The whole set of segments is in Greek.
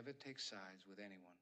ever take sides with anyone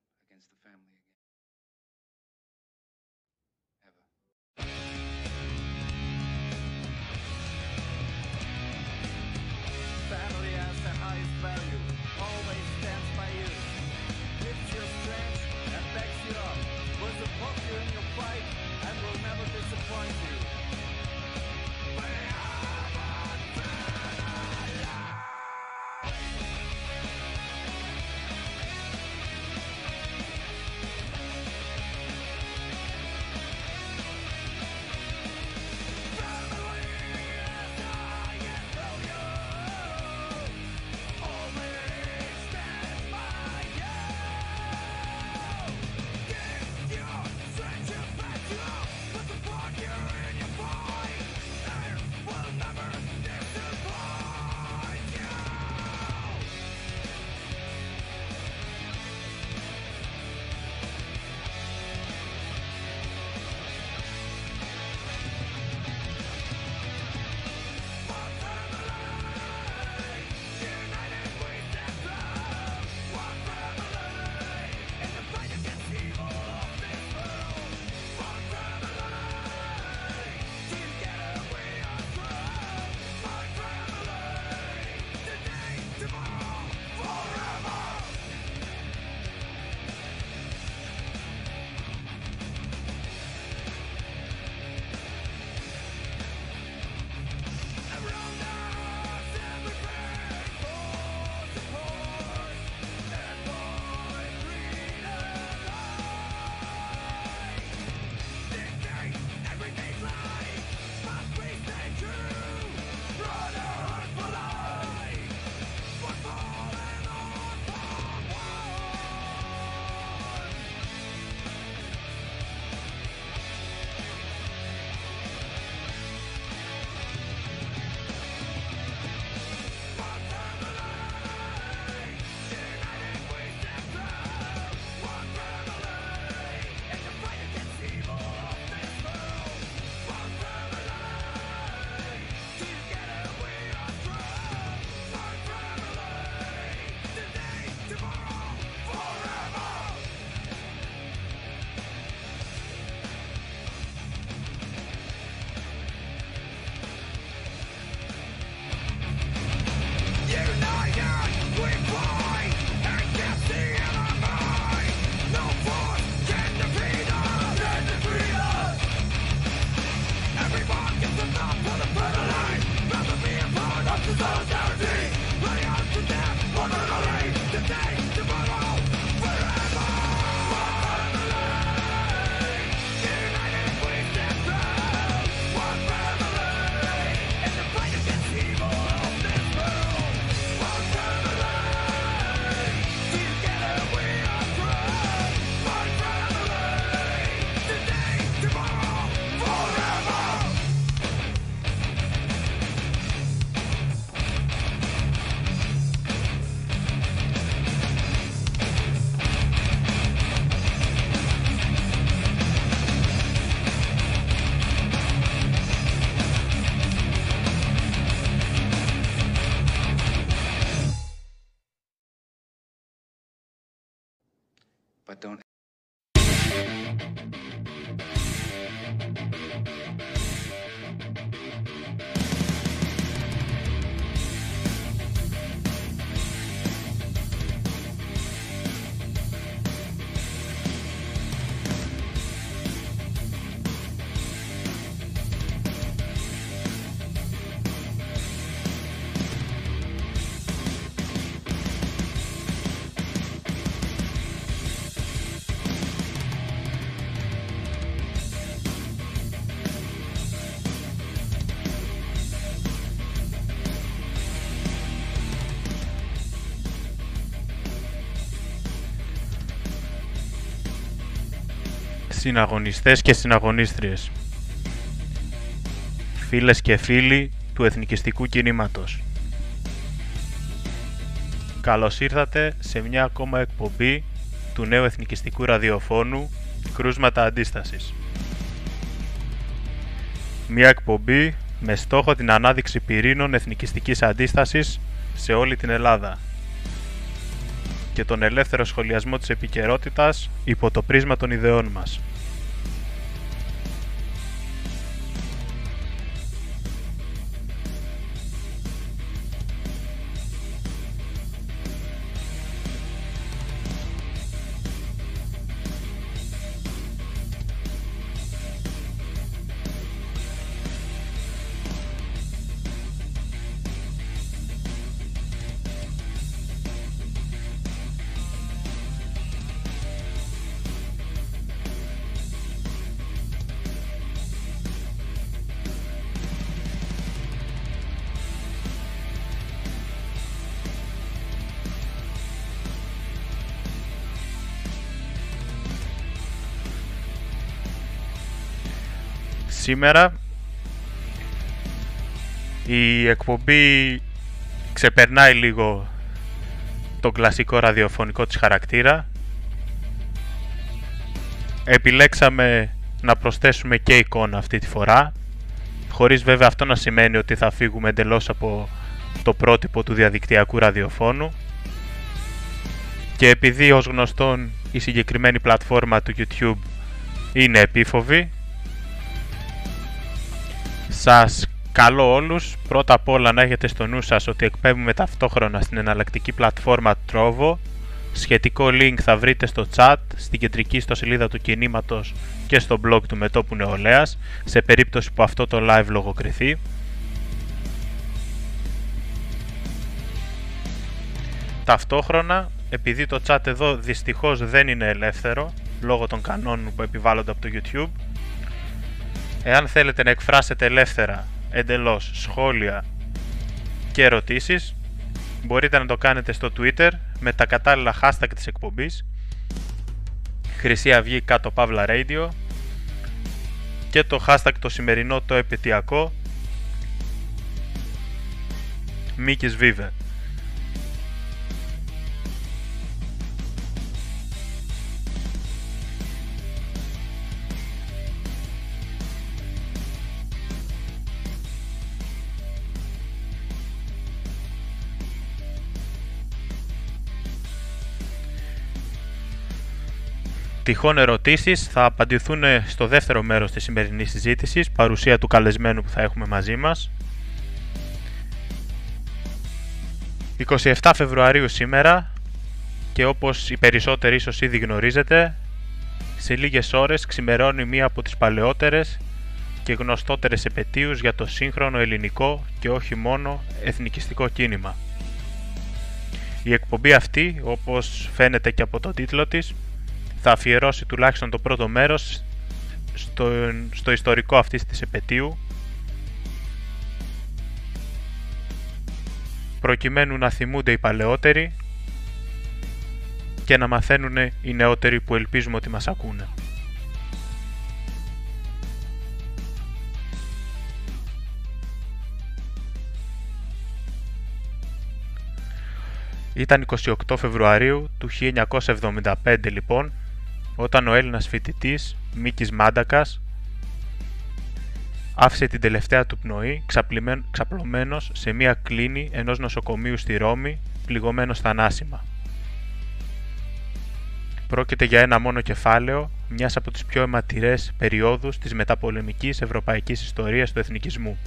συναγωνιστές και συναγωνίστριες, φίλες και φίλοι του εθνικιστικού κινήματος. Καλώς ήρθατε σε μια ακόμα εκπομπή του νέου εθνικιστικού ραδιοφώνου «Κρούσματα Αντίστασης». Μια εκπομπή με στόχο την ανάδειξη πυρήνων εθνικιστικής αντίστασης σε όλη την Ελλάδα και τον ελεύθερο σχολιασμό της επικαιρότητας υπό το πρίσμα των ιδεών μας. Σήμερα η εκπομπή ξεπερνάει λίγο τον κλασικό ραδιοφωνικό της χαρακτήρα. Επιλέξαμε να προσθέσουμε και εικόνα αυτή τη φορά, χωρίς βέβαια αυτό να σημαίνει ότι θα φύγουμε εντελώς από το πρότυπο του διαδικτυακού ραδιοφώνου. Και επειδή ως γνωστόν η συγκεκριμένη πλατφόρμα του YouTube είναι επίφοβη, σας καλώ όλους πρώτα απ' όλα να έχετε στο νου σας ότι εκπέμπουμε ταυτόχρονα στην εναλλακτική πλατφόρμα Trovo. Σχετικό link θα βρείτε στο chat, στην κεντρική στο σελίδα του κινήματος και στο blog του Μετόπου Νεολαίας, σε περίπτωση που αυτό το live λογοκριθεί. Ταυτόχρονα, επειδή το chat εδώ δυστυχώς δεν είναι ελεύθερο, λόγω των κανόνων που επιβάλλονται από το YouTube, Εάν θέλετε να εκφράσετε ελεύθερα, εντελώς, σχόλια και ερωτήσεις, μπορείτε να το κάνετε στο Twitter με τα κατάλληλα hashtag της εκπομπής Χρυσή Αυγή κάτω Παύλα Radio και το hashtag το σημερινό το επαιτειακό Μίκης Βίβε. Τυχόν ερωτήσεις θα απαντηθούν στο δεύτερο μέρος της σημερινής συζήτησης, παρουσία του καλεσμένου που θα έχουμε μαζί μας. 27 Φεβρουαρίου σήμερα και όπως οι περισσότεροι ίσως ήδη γνωρίζετε, σε λίγες ώρες ξημερώνει μία από τις παλαιότερες και γνωστότερες επαιτίους για το σύγχρονο ελληνικό και όχι μόνο εθνικιστικό κίνημα. Η εκπομπή αυτή, όπως φαίνεται και από το τίτλο της, θα αφιερώσει τουλάχιστον το πρώτο μέρος στο, στο ιστορικό αυτής της επαιτίου προκειμένου να θυμούνται οι παλαιότεροι και να μαθαίνουν οι νεότεροι που ελπίζουμε ότι μας ακούνε. Ήταν 28 Φεβρουαρίου του 1975 λοιπόν όταν ο Έλληνας φοιτητής Μίκης Μάντακας άφησε την τελευταία του πνοή ξαπλωμένος σε μία κλίνη ενός νοσοκομείου στη Ρώμη, πληγωμένος θανάσιμα. Πρόκειται για ένα μόνο κεφάλαιο μιας από τις πιο αιματηρές περιόδους της μεταπολεμικής ευρωπαϊκής ιστορίας του εθνικισμού,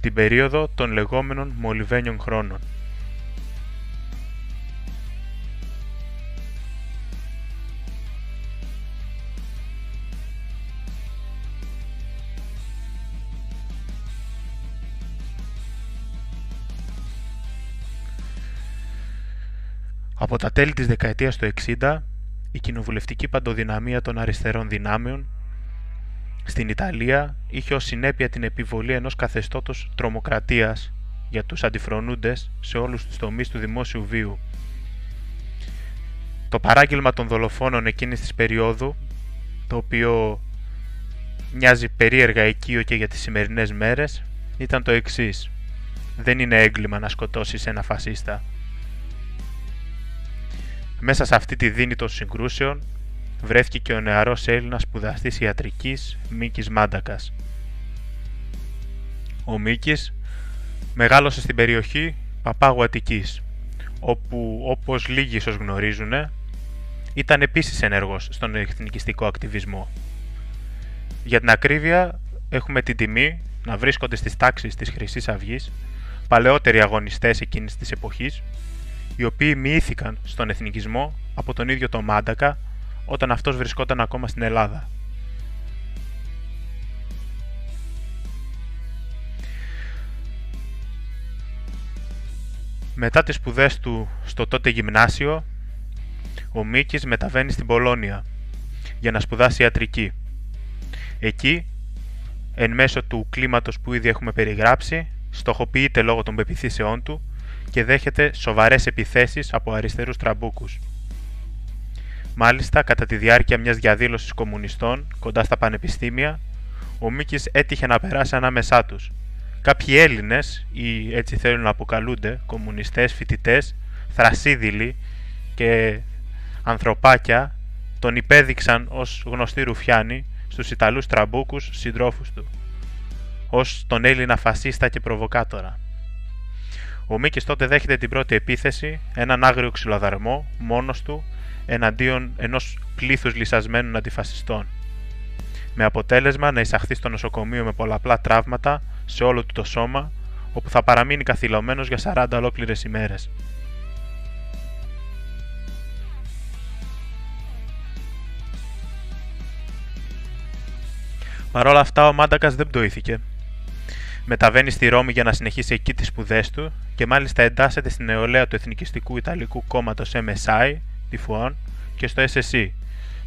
την περίοδο των λεγόμενων μολυβένιων χρόνων. Από τα τέλη της δεκαετίας του 60, η κοινοβουλευτική παντοδυναμία των αριστερών δυνάμεων στην Ιταλία είχε ως συνέπεια την επιβολή ενός καθεστώτος τρομοκρατίας για τους αντιφρονούντες σε όλους τους τομείς του δημόσιου βίου. Το παράγγελμα των δολοφόνων εκείνης της περίοδου, το οποίο μοιάζει περίεργα οικείο και για τις σημερινές μέρες, ήταν το εξής. Δεν είναι έγκλημα να σκοτώσεις ένα φασίστα, μέσα σε αυτή τη δίνη των συγκρούσεων βρέθηκε και ο νεαρός Έλληνας σπουδαστής ιατρικής Μίκης Μάντακας. Ο Μίκης μεγάλωσε στην περιοχή Παπάγου Αττικής, όπου όπως λίγοι ίσως γνωρίζουν ήταν επίσης ενεργός στον εθνικιστικό ακτιβισμό. Για την ακρίβεια έχουμε την τιμή να βρίσκονται στις τάξεις της Χρυσής Αυγής παλαιότεροι αγωνιστές εκείνης της εποχής οι οποίοι μοιήθηκαν στον εθνικισμό από τον ίδιο τον Μάντακα όταν αυτός βρισκόταν ακόμα στην Ελλάδα. Μετά τις σπουδές του στο τότε γυμνάσιο, ο Μίκης μεταβαίνει στην Πολώνια για να σπουδάσει ιατρική. Εκεί, εν μέσω του κλίματος που ήδη έχουμε περιγράψει, στοχοποιείται λόγω των πεπιθήσεών του και δέχεται σοβαρές επιθέσεις από αριστερούς τραμπούκους. Μάλιστα, κατά τη διάρκεια μιας διαδήλωσης κομμουνιστών κοντά στα πανεπιστήμια, ο Μίκης έτυχε να περάσει ανάμεσά τους. Κάποιοι Έλληνες, ή έτσι θέλουν να αποκαλούνται, κομμουνιστές, φοιτητές, θρασύδειλοι και ανθρωπάκια, τον υπέδειξαν ως γνωστή ρουφιάνη στους Ιταλούς τραμπούκους συντρόφους τους, ως τον Έλληνα φασίστα και προβοκάτορα. Ο Μίκης τότε δέχεται την πρώτη επίθεση, έναν άγριο ξυλοδαρμό, μόνος του, εναντίον ενός πλήθους λυσασμένων αντιφασιστών. Με αποτέλεσμα να εισαχθεί στο νοσοκομείο με πολλαπλά τραύματα σε όλο του το σώμα, όπου θα παραμείνει καθυλωμένος για 40 ολόκληρες ημέρες. Παρ' όλα αυτά ο Μάντακας δεν πτωήθηκε. Μεταβαίνει στη Ρώμη για να συνεχίσει εκεί τις σπουδές του και μάλιστα εντάσσεται στην νεολαία του Εθνικιστικού Ιταλικού Κόμματος MSI, τη Φουόν, και στο SSE,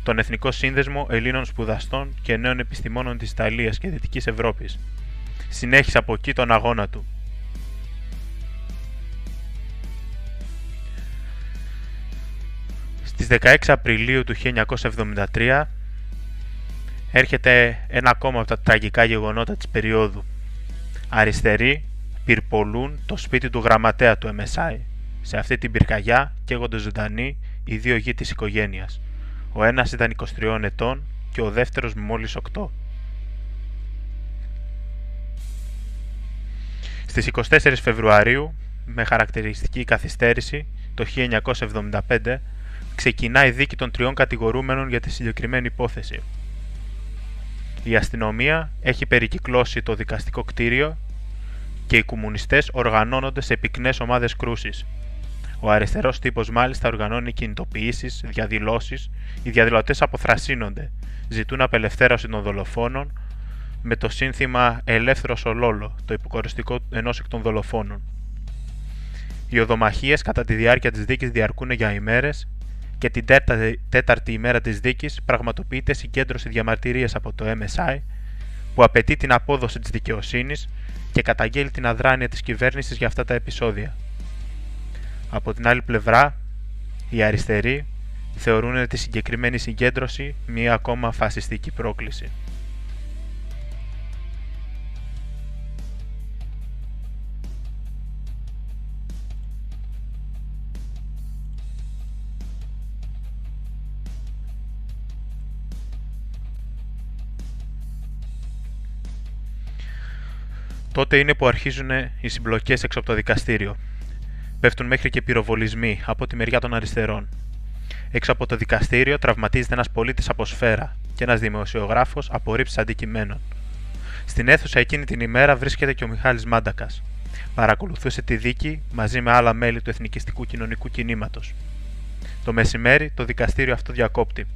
τον Εθνικό Σύνδεσμο Ελλήνων Σπουδαστών και Νέων Επιστημόνων της Ιταλίας και Δυτικής Ευρώπης. Συνέχισε από εκεί τον αγώνα του. Στις 16 Απριλίου του 1973 έρχεται ένα ακόμα από τα τραγικά γεγονότα της περίοδου. Αριστεροί πυρπολούν το σπίτι του γραμματέα του MSI. Σε αυτή την πυρκαγιά καίγονται ζωντανοί οι δύο γη της οικογένειας. Ο ένας ήταν 23 ετών και ο δεύτερος μόλις 8. Στις 24 Φεβρουαρίου, με χαρακτηριστική καθυστέρηση, το 1975, ξεκινά η δίκη των τριών κατηγορούμενων για τη συγκεκριμένη υπόθεση. Η αστυνομία έχει περικυκλώσει το δικαστικό κτίριο και οι κομμουνιστές οργανώνονται σε πυκνές ομάδες κρούσης. Ο αριστερός τύπος μάλιστα οργανώνει κινητοποιήσεις, διαδηλώσεις, οι διαδηλωτές αποθρασύνονται, ζητούν απελευθέρωση των δολοφόνων με το σύνθημα «Ελεύθερος ο Λόλο», το υποκοριστικό ενός εκ των δολοφόνων. Οι οδομαχίες κατά τη διάρκεια της δίκης διαρκούν για ημέρες και την τέταρτη, τέταρτη ημέρα της δίκης πραγματοποιείται συγκέντρωση διαμαρτυρίας από το MSI που απαιτεί την απόδοση της δικαιοσύνης και καταγγέλει την αδράνεια της κυβέρνησης για αυτά τα επεισόδια. Από την άλλη πλευρά, οι αριστεροί θεωρούν τη συγκεκριμένη συγκέντρωση μία ακόμα φασιστική πρόκληση. Τότε είναι που αρχίζουν οι συμπλοκές έξω από το δικαστήριο. Πέφτουν μέχρι και πυροβολισμοί από τη μεριά των αριστερών. Έξω από το δικαστήριο τραυματίζεται ένας πολίτης από σφαίρα και ένας δημοσιογράφος από ρήψη αντικειμένων. Στην αίθουσα εκείνη την ημέρα βρίσκεται και ο Μιχάλης Μάντακας. Παρακολουθούσε τη δίκη μαζί με άλλα μέλη του Εθνικιστικού Κοινωνικού Κινήματος. Το μεσημέρι το δικαστήριο αυτό διακόπτει.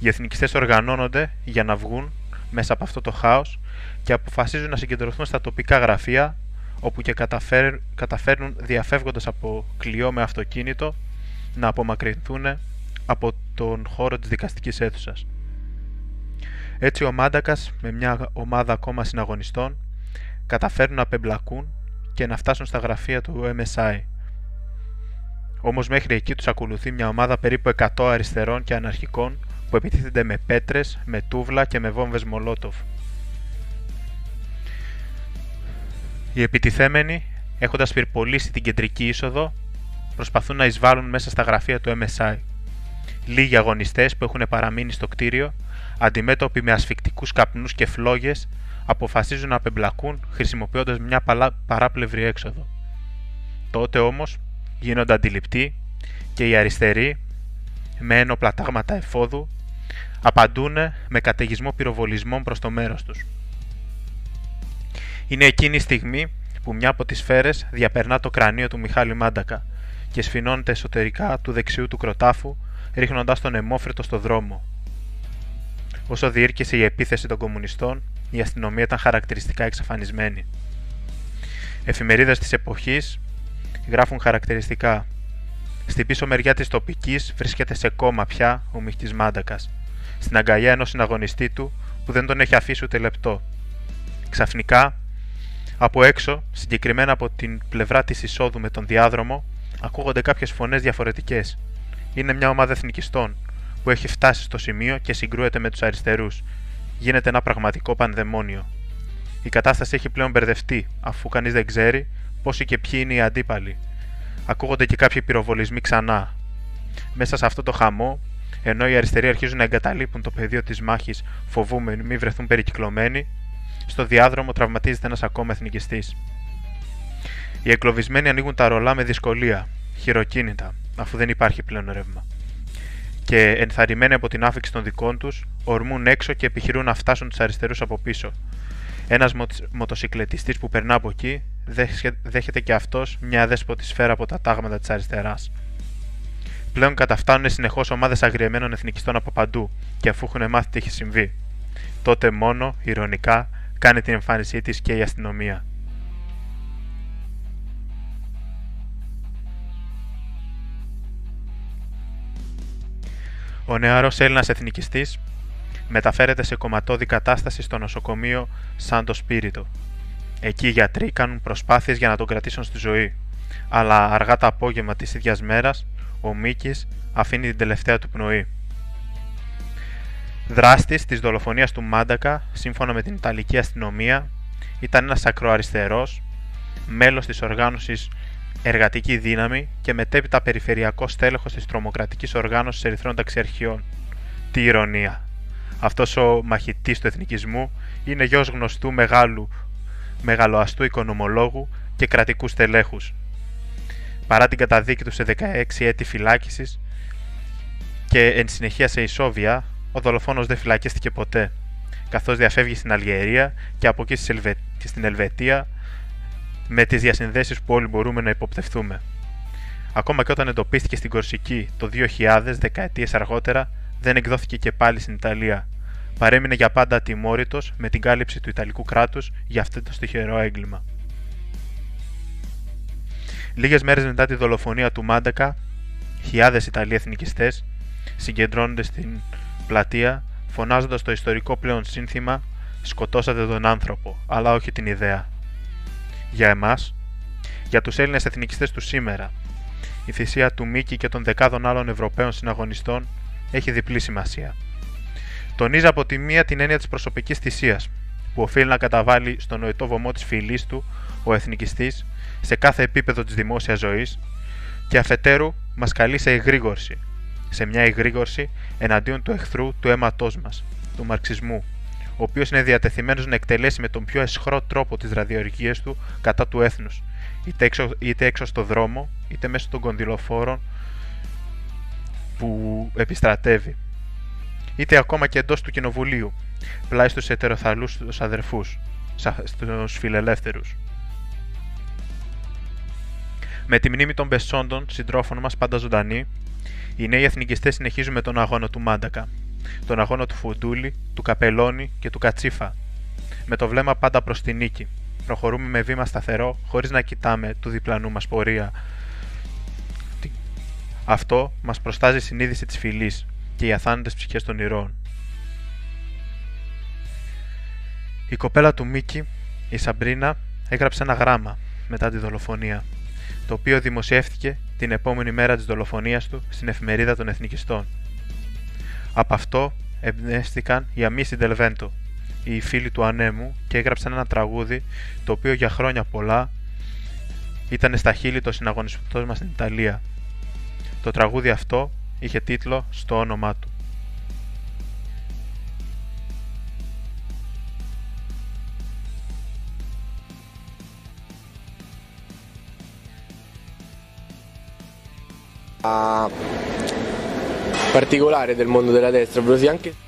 Οι εθνικιστές οργανώνονται για να βγουν μέσα από αυτό το χάος και αποφασίζουν να συγκεντρωθούν στα τοπικά γραφεία όπου και καταφέρνουν διαφεύγοντας από κλειό με αυτοκίνητο να απομακρυνθούν από τον χώρο της δικαστικής αίθουσας. Έτσι ο Μάντακας με μια ομάδα ακόμα συναγωνιστών καταφέρνουν να απεμπλακούν και να φτάσουν στα γραφεία του MSI. Όμως μέχρι εκεί τους ακολουθεί μια ομάδα περίπου 100 αριστερών και αναρχικών που επιτίθενται με πέτρες, με τούβλα και με βόμβες μολότοφ. Οι επιτιθέμενοι, έχοντας πυρπολίσει την κεντρική είσοδο, προσπαθούν να εισβάλλουν μέσα στα γραφεία του MSI. Λίγοι αγωνιστές που έχουν παραμείνει στο κτίριο, αντιμέτωποι με ασφικτικούς καπνούς και φλόγες, αποφασίζουν να απεμπλακούν χρησιμοποιώντας μια παράπλευρη έξοδο. Τότε όμως γίνονται αντιληπτοί και οι αριστεροί, με ένοπλα τάγματα εφόδου, απαντούν με καταιγισμό πυροβολισμών προς το μέρος τους. Είναι εκείνη η στιγμή που μια από τις σφαίρες διαπερνά το κρανίο του Μιχάλη Μάντακα και σφινώνεται εσωτερικά του δεξιού του κροτάφου, ρίχνοντας τον αιμόφρετο στο δρόμο. Όσο διήρκησε η επίθεση των κομμουνιστών, η αστυνομία ήταν χαρακτηριστικά εξαφανισμένη. Εφημερίδες της εποχής γράφουν χαρακτηριστικά στην πίσω μεριά της τοπικής βρίσκεται σε κόμμα πια ο Μιχτής Μάντακας, στην αγκαλιά ενός συναγωνιστή του που δεν τον έχει αφήσει ούτε λεπτό. Ξαφνικά, από έξω, συγκεκριμένα από την πλευρά της εισόδου με τον διάδρομο, ακούγονται κάποιες φωνές διαφορετικές. Είναι μια ομάδα εθνικιστών που έχει φτάσει στο σημείο και συγκρούεται με τους αριστερούς. Γίνεται ένα πραγματικό πανδαιμόνιο. Η κατάσταση έχει πλέον μπερδευτεί, αφού κανείς δεν ξέρει πόσοι και ποιοι είναι οι αντίπαλοι ακούγονται και κάποιοι πυροβολισμοί ξανά. Μέσα σε αυτό το χαμό, ενώ οι αριστεροί αρχίζουν να εγκαταλείπουν το πεδίο της μάχης φοβούμενοι μη βρεθούν περικυκλωμένοι, στο διάδρομο τραυματίζεται ένας ακόμα εθνικιστής. Οι εγκλωβισμένοι ανοίγουν τα ρολά με δυσκολία, χειροκίνητα, αφού δεν υπάρχει πλέον ρεύμα. Και ενθαρρυμένοι από την άφηξη των δικών τους, ορμούν έξω και επιχειρούν να φτάσουν τους αριστερούς από πίσω. Ένας μοτοσυκλετιστής που περνά από εκεί δέχεται και αυτός μια αδέσποτη σφαίρα από τα τάγματα της αριστεράς. Πλέον καταφτάνουν συνεχώς ομάδες αγριεμένων εθνικιστών από παντού και αφού έχουν μάθει τι έχει συμβεί. Τότε μόνο, ηρωνικά, κάνει την εμφάνισή της και η αστυνομία. Ο νεαρός Έλληνας εθνικιστής μεταφέρεται σε κομματώδη κατάσταση στο νοσοκομείο Σάντο Σπύριτο, Εκεί οι γιατροί κάνουν προσπάθειες για να τον κρατήσουν στη ζωή. Αλλά αργά το απόγευμα της ίδιας μέρας, ο Μίκης αφήνει την τελευταία του πνοή. Δράστης της δολοφονίας του Μάντακα, σύμφωνα με την Ιταλική αστυνομία, ήταν ένας ακροαριστερός, μέλος της οργάνωσης Εργατική Δύναμη και μετέπειτα περιφερειακό στέλεχος της τρομοκρατικής οργάνωσης Ερυθρών Ταξιαρχιών. Τι ηρωνία! Αυτός ο μαχητής του εθνικισμού είναι γιος γνωστού μεγάλου μεγαλοαστού οικονομολόγου και κρατικού στελέχους. Παρά την καταδίκη του σε 16 έτη φυλάκισης και εν συνεχεία σε ισόβια, ο δολοφόνος δεν φυλακίστηκε ποτέ, καθώς διαφεύγει στην Αλγερία και από εκεί στην Ελβετία με τις διασυνδέσεις που όλοι μπορούμε να υποπτευθούμε. Ακόμα και όταν εντοπίστηκε στην Κορσική το 2000, δεκαετίες αργότερα, δεν εκδόθηκε και πάλι στην Ιταλία, παρέμεινε για πάντα ατιμόρυτος με την κάλυψη του Ιταλικού κράτους για αυτό το στοιχερό έγκλημα. Λίγες μέρες μετά τη δολοφονία του Μάντακα, χιλιάδες Ιταλοί εθνικιστές συγκεντρώνονται στην πλατεία φωνάζοντας το ιστορικό πλέον σύνθημα Σκοτώσατε τον άνθρωπο, αλλά όχι την ιδέα. Για εμάς, για τους Έλληνες εθνικιστές του σήμερα, η θυσία του Μίκη και των δεκάδων άλλων Ευρωπαίων συναγωνιστών έχει διπλή σημασία. Τονίζει από τη μία την έννοια της προσωπικής θυσίας, που οφείλει να καταβάλει στο νοητό βωμό της φυλής του ο εθνικιστής σε κάθε επίπεδο της δημόσιας ζωής, και αφετέρου μας καλεί σε εγρήγορση, σε μια εγρήγορση εναντίον του εχθρού του αίματός μας, του μαρξισμού, ο οποίος είναι διατεθειμένος να εκτελέσει με τον πιο εσχρό τρόπο τις ραδιοργίες του κατά του έθνους, είτε έξω, είτε έξω στο δρόμο, είτε μέσω των κονδυλοφόρων που επιστρατεύει είτε ακόμα και εντός του κοινοβουλίου, πλάι στους ετεροθαλού του αδερφού, στους φιλελεύθερους. Με τη μνήμη των πεσόντων, συντρόφων μας πάντα ζωντανή, οι νέοι εθνικιστές συνεχίζουν με τον αγώνα του Μάντακα, τον αγώνα του Φουντούλη, του Καπελώνη και του Κατσίφα, με το βλέμμα πάντα προς τη νίκη. Προχωρούμε με βήμα σταθερό, χωρίς να κοιτάμε του διπλανού μας πορεία. Αυτό μας προστάζει η συνείδηση της φυλής, και οι αθάνατες ψυχές των ηρώων. Η κοπέλα του Μίκη, η Σαμπρίνα, έγραψε ένα γράμμα μετά τη δολοφονία, το οποίο δημοσιεύτηκε την επόμενη μέρα της δολοφονίας του στην εφημερίδα των εθνικιστών. Από αυτό εμπνεύστηκαν οι Αμίσι Ντελβέντο, οι φίλοι του ανέμου και έγραψαν ένα τραγούδι το οποίο για χρόνια πολλά ήταν στα χείλη των συναγωνιστών μας στην Ιταλία. Το τραγούδι αυτό είχε τίτλο στο όνομά του. Particolare del mondo della destra, così anche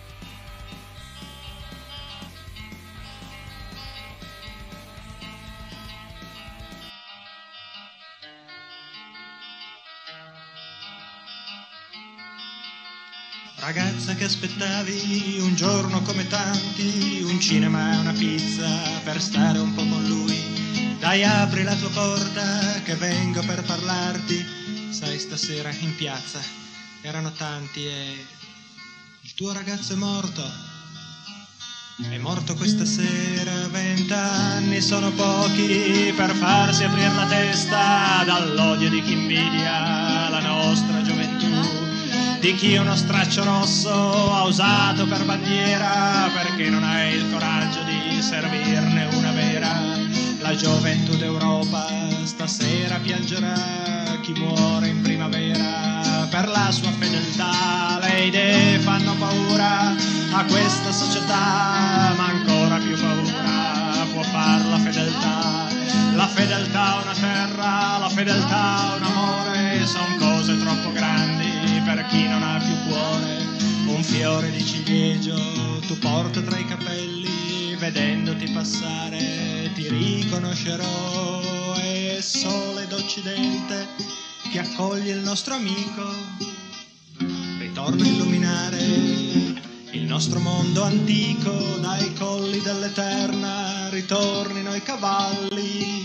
Ragazza che aspettavi un giorno come tanti, un cinema e una pizza per stare un po' con lui. Dai apri la tua porta che vengo per parlarti. Sai stasera in piazza erano tanti e il tuo ragazzo è morto. È morto questa sera, vent'anni sono pochi per farsi aprire la testa dall'odio di chi invidia la nostra gioventù di chi uno straccio rosso ha usato per bandiera perché non hai il coraggio di servirne una vera. La gioventù d'Europa stasera piangerà chi muore in primavera per la sua fedeltà. Le idee fanno paura a questa società, ma ancora più paura può far la fedeltà. La fedeltà a una terra, la fedeltà a un amore, sono cose troppo grandi per chi non ha più cuore. Un fiore di ciliegio tu porta tra i capelli, vedendoti passare ti riconoscerò. E sole d'Occidente che accoglie il nostro amico, ritorna a illuminare il nostro mondo antico. Dai colli dell'Eterna ritornino i cavalli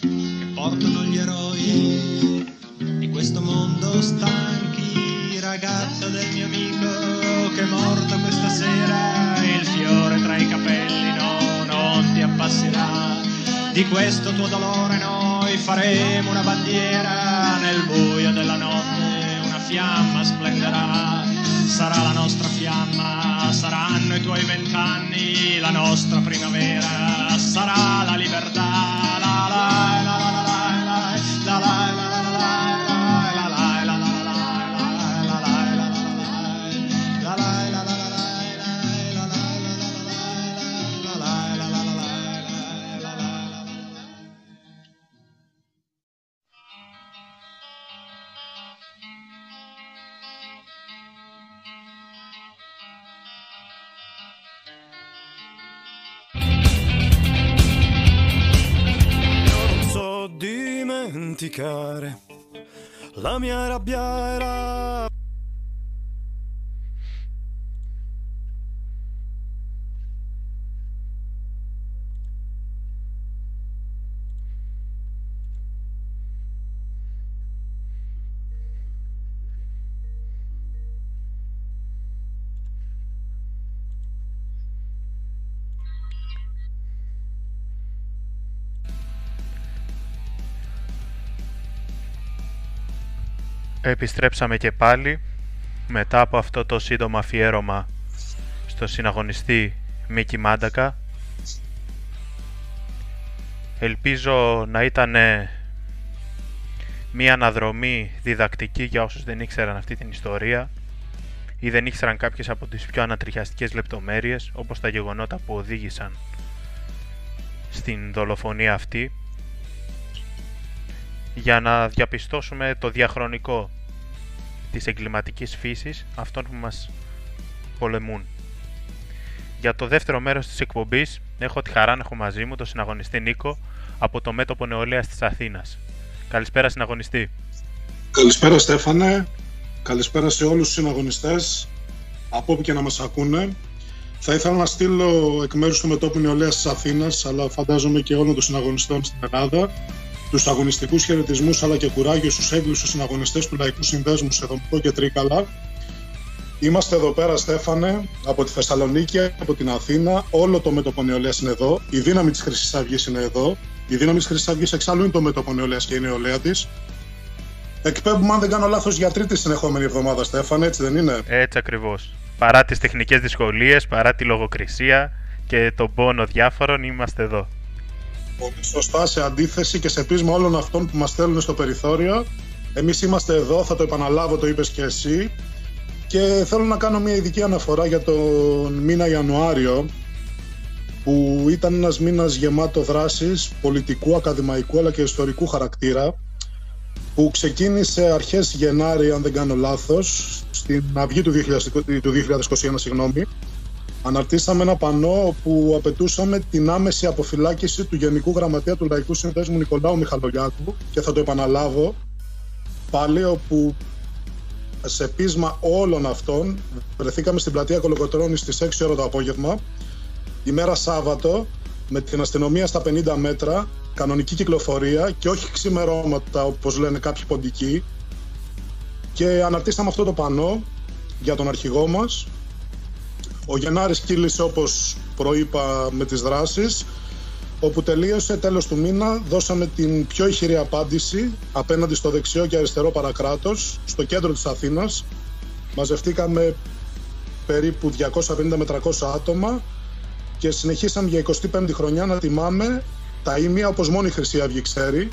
che portano gli eroi di questo mondo stanchi, ragazza del mio amico che è morto questa sera, il fiore tra i capelli no, non ti appasserà. Di questo tuo dolore noi faremo una bandiera nel buio della notte, una fiamma splenderà. Sarà la nostra fiamma, saranno i tuoi vent'anni, la nostra primavera, sarà la libertà. Dimenticare. La mia rabbia era Επιστρέψαμε και πάλι μετά από αυτό το σύντομο αφιέρωμα στο συναγωνιστή Μίκη Μάντακα. Ελπίζω να ήταν μία αναδρομή διδακτική για όσους δεν ήξεραν αυτή την ιστορία ή δεν ήξεραν κάποιες από τις πιο ανατριχιαστικές λεπτομέρειες όπως τα γεγονότα που οδήγησαν στην δολοφονία αυτή για να διαπιστώσουμε το διαχρονικό της εγκληματικής φύσης αυτών που μας πολεμούν. Για το δεύτερο μέρος της εκπομπής έχω τη χαρά να έχω μαζί μου τον συναγωνιστή Νίκο από το μέτωπο νεολαίας της Αθήνας. Καλησπέρα συναγωνιστή. Καλησπέρα Στέφανε, καλησπέρα σε όλους τους συναγωνιστές από όπου και να μας ακούνε. Θα ήθελα να στείλω εκ μέρους του μετώπου νεολαίας της Αθήνας, αλλά φαντάζομαι και όλων των συναγωνιστών στην Ελλάδα, τους αγωνιστικούς χαιρετισμούς αλλά και κουράγιο στους έγκλησους συναγωνιστές του Λαϊκού Συνδέσμου σε Δομικό και Τρίκαλα. Είμαστε εδώ πέρα, Στέφανε, από τη Θεσσαλονίκη, από την Αθήνα. Όλο το μέτωπο νεολαίας είναι εδώ. Η δύναμη της Χρυσής Αυγής είναι εδώ. Η δύναμη της Χρυσής Αυγής εξάλλου είναι το μέτωπο νεολαίας και η νεολαία της. Εκπέμπουμε, αν δεν κάνω λάθος, για τρίτη συνεχόμενη εβδομάδα, Στέφανε, έτσι δεν είναι; Έτσι ακριβώς. Παρά τις τεχνικές δυσκολίες, παρά τη λογοκρισία και τον πόνο διάφορων, είμαστε εδώ. Πολύ σωστά, σε αντίθεση και σε πείσμα όλων αυτών που μας στέλνουν στο περιθώριο. Εμείς είμαστε εδώ, θα το επαναλάβω, το είπες και εσύ. Και θέλω να κάνω μια ειδική αναφορά για τον μήνα Ιανουάριο, που ήταν ένας μήνας γεμάτο δράσης πολιτικού, ακαδημαϊκού αλλά και ιστορικού χαρακτήρα. που ξεκίνησε αρχές Γενάρη, αν δεν κάνω λάθος, στην αυγή του 2020 του 2021, συγγνώμη, αναρτήσαμε ένα πανό που απαιτούσαμε την άμεση αποφυλάκηση του Γενικού Γραμματέα του Λαϊκού Συνδέσμου Νικολάου Μιχαλογιάκου και θα το επαναλάβω πάλι όπου σε πείσμα όλων αυτών βρεθήκαμε στην πλατεία Κολοκοτρώνη στις 6 ώρα το απόγευμα ημέρα Σάββατο με την αστυνομία στα 50 μέτρα κανονική κυκλοφορία και όχι ξημερώματα όπως λένε κάποιοι ποντικοί. Και αναρτήσαμε αυτό το πανό για τον αρχηγό μας ο Γενάρης κύλησε όπως προείπα με τις δράσεις όπου τελείωσε τέλος του μήνα δώσαμε την πιο ηχηρή απάντηση απέναντι στο δεξιό και αριστερό παρακράτος στο κέντρο της Αθήνας μαζευτήκαμε περίπου 250 με 300 άτομα και συνεχίσαμε για 25η χρονιά να τιμάμε τα ίμια όπως μόνο η Χρυσή Αυγή ξέρει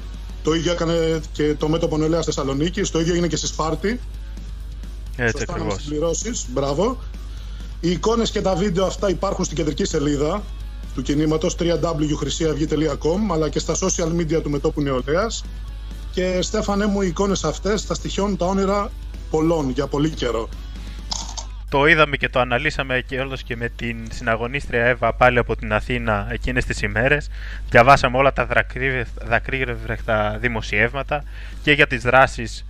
το ίδιο έκανε και το μέτωπο νεολαίας Θεσσαλονίκης, το ίδιο έγινε και στη Σπάρτη. Έτσι Σωστά να ακριβώς. μας συμπληρώσεις. Μπράβο. Οι εικόνες και τα βίντεο αυτά υπάρχουν στην κεντρική σελίδα του κινήματος www.χρυσιαυγή.com αλλά και στα social media του Μετώπου Νεολαίας και Στέφανε μου οι εικόνες αυτές θα στοιχιώνουν τα όνειρα πολλών για πολύ καιρό. Το είδαμε και το αναλύσαμε και όλος και με την συναγωνίστρια Εύα πάλι από την Αθήνα εκείνες τις ημέρες. Διαβάσαμε όλα τα δακρύβε- δακρύβρεχτα δημοσιεύματα και για τις δράσεις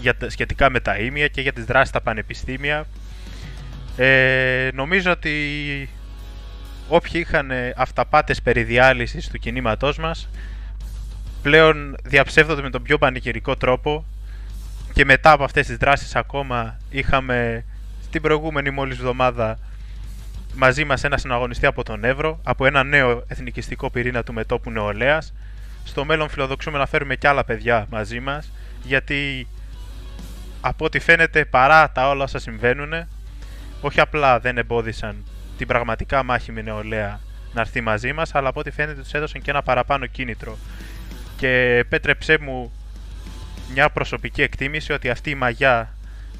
για, τα- σχετικά με τα ίμια και για τις δράσεις στα πανεπιστήμια. Ε, νομίζω ότι όποιοι είχαν ε, αυταπάτες περί διάλυσης του κινήματός μας πλέον διαψεύδονται με τον πιο πανηγυρικό τρόπο και μετά από αυτές τις δράσεις ακόμα είχαμε την προηγούμενη μόλις εβδομάδα μαζί μας ένα συναγωνιστή από τον Εύρο, από ένα νέο εθνικιστικό πυρήνα του μετόπου νεολαίας. Στο μέλλον φιλοδοξούμε να φέρουμε και άλλα παιδιά μαζί μας, γιατί από ό,τι φαίνεται παρά τα όλα όσα συμβαίνουν, όχι απλά δεν εμπόδισαν την πραγματικά μάχημη νεολαία να έρθει μαζί μας, αλλά από ό,τι φαίνεται τους έδωσαν και ένα παραπάνω κίνητρο. Και επέτρεψέ μου μια προσωπική εκτίμηση ότι αυτή η μαγιά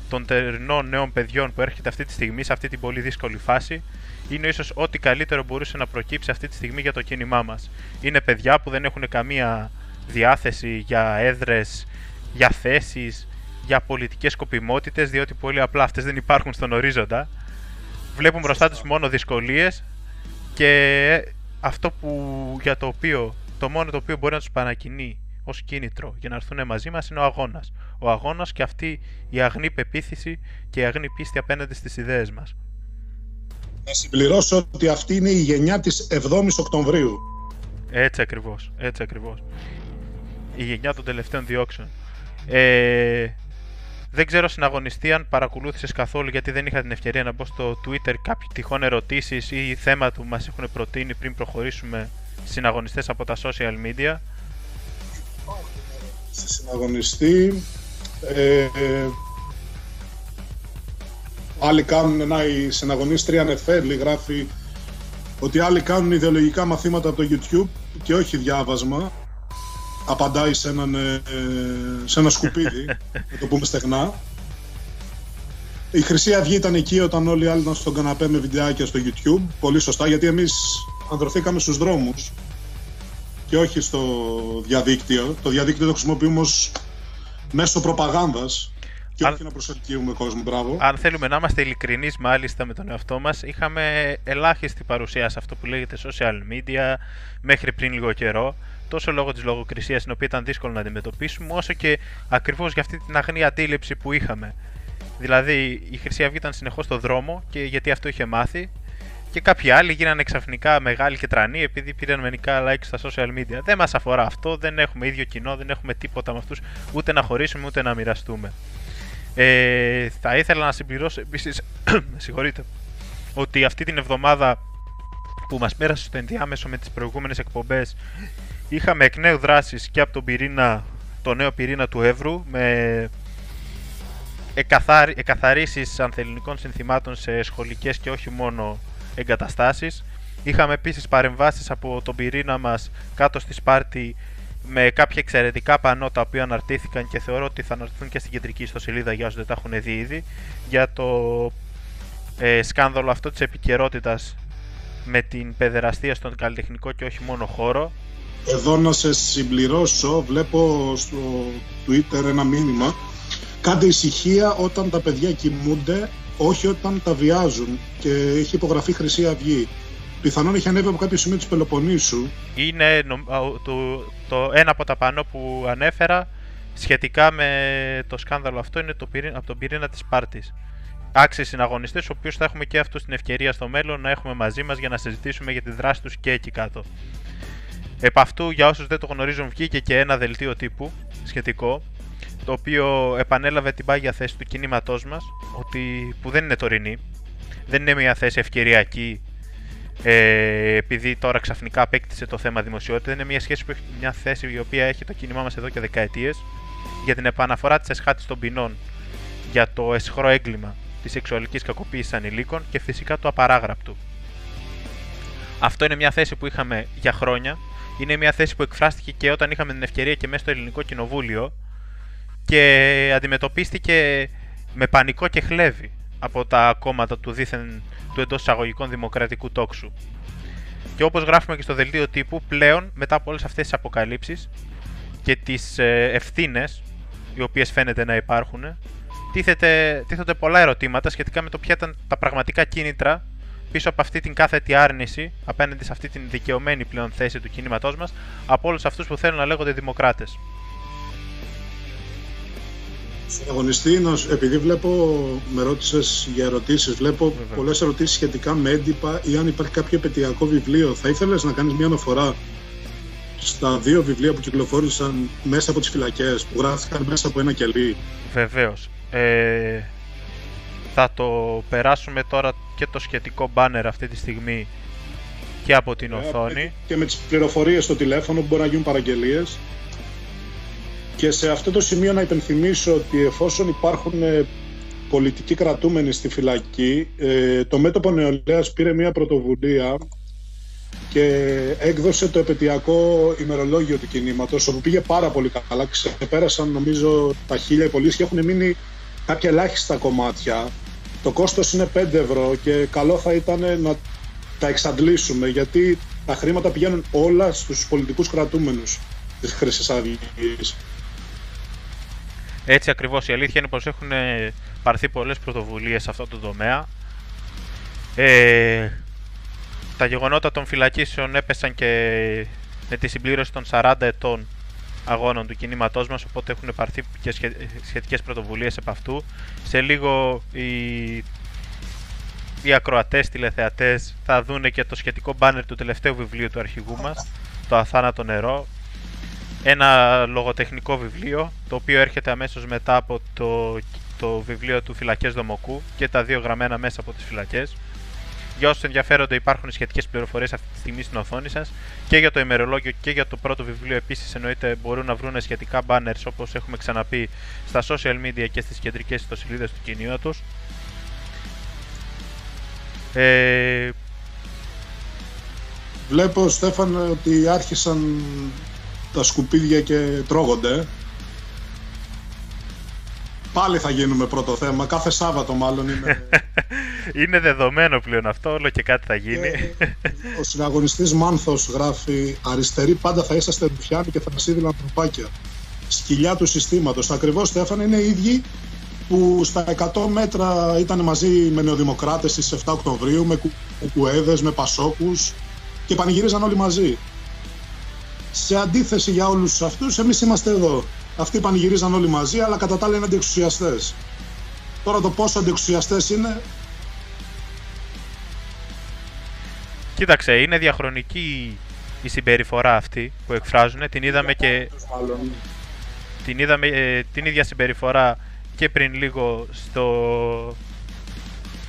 των τερνών νέων παιδιών που έρχεται αυτή τη στιγμή σε αυτή την πολύ δύσκολη φάση είναι ίσως ό,τι καλύτερο μπορούσε να προκύψει αυτή τη στιγμή για το κίνημά μας. Είναι παιδιά που δεν έχουν καμία διάθεση για έδρες, για θέσεις, για πολιτικές σκοπιμότητες, διότι πολύ απλά αυτές δεν υπάρχουν στον ορίζοντα. Βλέπουν μπροστά τους μόνο δυσκολίες και αυτό που, για το οποίο, το μόνο το οποίο μπορεί να τους παρακινεί ως κίνητρο για να έρθουν μαζί μας είναι ο αγώνας. Ο αγώνας και αυτή η αγνή πεποίθηση και η αγνή πίστη απέναντι στις ιδέες μας. Να συμπληρώσω ότι αυτή είναι η γενιά της 7ης Οκτωβρίου. Έτσι ακριβώς. Έτσι ακριβώς. Η γενιά των τελευταίων διώξεων. Ε, δεν ξέρω συναγωνιστή αν παρακολούθησες καθόλου γιατί δεν είχα την ευκαιρία να μπω στο Twitter κάποιοι τυχόν ερωτήσεις ή θέματα που μας έχουν προτείνει πριν προχωρήσουμε συναγωνιστές από τα social media. Στη συναγωνιστή ε, ε, άλλοι κάνουν, να η συναγωνίστρια Νεφέλη γράφει ότι άλλοι κάνουν ιδεολογικά μαθήματα από το YouTube και όχι διάβασμα. Απαντάει σε, έναν, ε, σε ένα σκουπίδι, να το πούμε στεγνά. Η Χρυσή Αυγή ήταν εκεί όταν όλοι οι άλλοι ήταν στον καναπέ με βιντεάκια στο YouTube. Πολύ σωστά, γιατί εμείς ανδρωθήκαμε στους δρόμους και όχι στο διαδίκτυο. Το διαδίκτυο το χρησιμοποιούμε ως μέσο προπαγάνδας και Αν- όχι να προσελκύουμε κόσμο. Μπράβο. αν θέλουμε να είμαστε ειλικρινείς μάλιστα με τον εαυτό μας, είχαμε ελάχιστη παρουσία σε αυτό που λέγεται social media μέχρι πριν λίγο καιρό. Τόσο λόγω της λογοκρισίας, την οποία ήταν δύσκολο να αντιμετωπίσουμε, όσο και ακριβώς για αυτή την αγνή αντίληψη που είχαμε. Δηλαδή, η Χρυσή Αυγή ήταν συνεχώς στο δρόμο και γιατί αυτό είχε μάθει, και κάποιοι άλλοι γίνανε ξαφνικά μεγάλοι και τρανοί επειδή πήραν μερικά like στα social media. Δεν μας αφορά αυτό, δεν έχουμε ίδιο κοινό, δεν έχουμε τίποτα με αυτούς, ούτε να χωρίσουμε ούτε να μοιραστούμε. Ε, θα ήθελα να συμπληρώσω επίσης, συγχωρείτε, ότι αυτή την εβδομάδα που μας πέρασε στο ενδιάμεσο με τις προηγούμενες εκπομπές είχαμε εκ νέου δράσεις και από τον πυρήνα, το νέο πυρήνα του Εύρου με εκαθαρι, εκαθαρίσεις ανθεληνικών συνθημάτων σε σχολικές και όχι μόνο εγκαταστάσεις. Είχαμε επίσης παρεμβάσεις από τον πυρήνα μας κάτω στη Σπάρτη με κάποια εξαιρετικά πανό τα οποία αναρτήθηκαν και θεωρώ ότι θα αναρτηθούν και στην κεντρική ιστοσελίδα για όσους δεν τα έχουν δει ήδη για το ε, σκάνδαλο αυτό της επικαιρότητας με την παιδεραστία στον καλλιτεχνικό και όχι μόνο χώρο Εδώ να σε συμπληρώσω, βλέπω στο Twitter ένα μήνυμα. Κάντε ησυχία όταν τα παιδιά κοιμούνται, όχι όταν τα βιάζουν. Και έχει υπογραφεί Χρυσή Αυγή. Πιθανόν έχει ανέβει από κάποιο σημείο της Πελοποννήσου. Είναι νομ- α, ο- το, το ένα από τα πανό που ανέφερα σχετικά με το σκάνδαλο αυτό είναι το πυρή- από τον πυρήνα της Σπάρτης. Άξιοι συναγωνιστές, ο οποίου θα έχουμε και αυτούς την ευκαιρία στο μέλλον να έχουμε μαζί μας για να συζητήσουμε για τη δράση τους και εκεί κάτω. Επ' αυτού, για όσους δεν το γνωρίζουν, βγήκε και ένα δελτίο τύπου σχετικό, το οποίο επανέλαβε την πάγια θέση του κινήματός μας, ότι που δεν είναι τωρινή, δεν είναι μια θέση ευκαιριακή, ε, επειδή τώρα ξαφνικά απέκτησε το θέμα δημοσιότητα, είναι μια, σχέση που έχει, μια θέση η οποία έχει το κίνημά μας εδώ και δεκαετίες για την επαναφορά της εσχάτης των ποινών για το εσχρό έγκλημα της σεξουαλικής κακοποίησης ανηλίκων και φυσικά του απαράγραπτου. Αυτό είναι μια θέση που είχαμε για χρόνια. Είναι μια θέση που εκφράστηκε και όταν είχαμε την ευκαιρία και μέσα στο ελληνικό κοινοβούλιο και αντιμετωπίστηκε με πανικό και χλέβη από τα κόμματα του δίθεν του εντός εισαγωγικών δημοκρατικού τόξου. Και όπως γράφουμε και στο δελτίο τύπου, πλέον μετά από όλες αυτές τις αποκαλύψεις και τις ε, ευθύνες οι οποίες φαίνεται να υπάρχουν, τίθεται, τίθονται πολλά ερωτήματα σχετικά με το ποια ήταν τα πραγματικά κίνητρα πίσω από αυτή την κάθετη άρνηση απέναντι σε αυτή την δικαιωμένη πλέον θέση του κινήματός μας από όλους αυτούς που θέλουν να λέγονται δημοκράτες. Στον αγωνιστή, να σου- επειδή βλέπω, με ρώτησες για ερωτήσεις, βλέπω Βέβαια. πολλές ερωτήσεις σχετικά με έντυπα ή αν υπάρχει κάποιο επαιτειακό βιβλίο. Θα ήθελες να κάνεις μια αναφορά στα δύο βιβλία που κυκλοφόρησαν μέσα από τις φυλακές, που γράφτηκαν μέσα από ένα κελί; Βεβαίως. Ε, θα το περάσουμε τώρα και το σχετικό banner αυτή τη στιγμή και από την οθόνη. Και με τις πληροφορίες στο τηλέφωνο που μπορεί να γίνουν παραγγελίες. Και σε αυτό το σημείο να υπενθυμίσω ότι εφόσον υπάρχουν ε, πολιτικοί κρατούμενοι στη φυλακή, ε, το μέτωπο νεολαίας πήρε μια πρωτοβουλία και έκδοσε το επαιτειακό ημερολόγιο του κινήματος, όπου πήγε πάρα πολύ καλά. Ξεπέρασαν νομίζω τα χίλια οι και έχουν μείνει κάποια ελάχιστα κομμάτια. Το κόστος είναι 5 ευρώ και καλό θα ήταν να τα εξαντλήσουμε γιατί τα χρήματα πηγαίνουν όλα στους πολιτικούς κρατούμενους της Χρυσής Αυγής. Έτσι ακριβώς η αλήθεια είναι πως έχουν ε, πάρθει πολλές πρωτοβουλίες σε αυτό το τομέα. Ε, τα γεγονότα των φυλακίσεων έπεσαν και με τη συμπλήρωση των 40 ετών αγώνων του κινήματός μας, οπότε έχουν πάρθει και σχε- σχετικές πρωτοβουλίες επ' αυτού. Σε λίγο οι, οι ακροατές, τηλεθεατές θα δούνε και το σχετικό μπάνερ του τελευταίου βιβλίου του αρχηγού μας, το Αθάνατο Νερό, ένα λογοτεχνικό βιβλίο, το οποίο έρχεται αμέσως μετά από το, το βιβλίο του Φυλακές Δομοκού και τα δύο γραμμένα μέσα από τις φυλακές. Για όσους ενδιαφέρονται υπάρχουν σχετικές πληροφορίες αυτή τη στιγμή στην οθόνη σας και για το ημερολόγιο και για το πρώτο βιβλίο επίσης εννοείται μπορούν να βρουν σχετικά banners όπως έχουμε ξαναπεί στα social media και στις κεντρικές ιστοσελίδες του κινήματος. Ε, Βλέπω, Στέφαν, ότι άρχισαν τα σκουπίδια και τρώγονται. Πάλι θα γίνουμε πρώτο θέμα. Κάθε Σάββατο μάλλον είναι. είναι δεδομένο πλέον αυτό, όλο και κάτι θα γίνει. Ο συναγωνιστής Μάνθος γράφει «Αριστεροί πάντα θα είσαστε ρουφιάνοι και θα μας είδηλαν τροπάκια». Σκυλιά του συστήματος. Ακριβώς, Στέφαν, είναι οι ίδιοι που στα 100 μέτρα ήταν μαζί με νεοδημοκράτες στις 7 Οκτωβρίου, με κου- κουκουέδες, με πασόκους και πανηγύριζαν όλοι μαζί. Σε αντίθεση για όλους αυτούς, εμείς είμαστε εδώ. Αυτοί πανηγυρίζαν όλοι μαζί, αλλά κατά τα άλλα είναι αντιεξουσιαστές. Τώρα το πόσο αντιεξουσιαστές είναι, Κοίταξε, είναι διαχρονική η συμπεριφορά αυτή που εκφράζουν. Την είδαμε και μάλλον την, είδαμε, ε, την ίδια συμπεριφορά και πριν λίγο στο,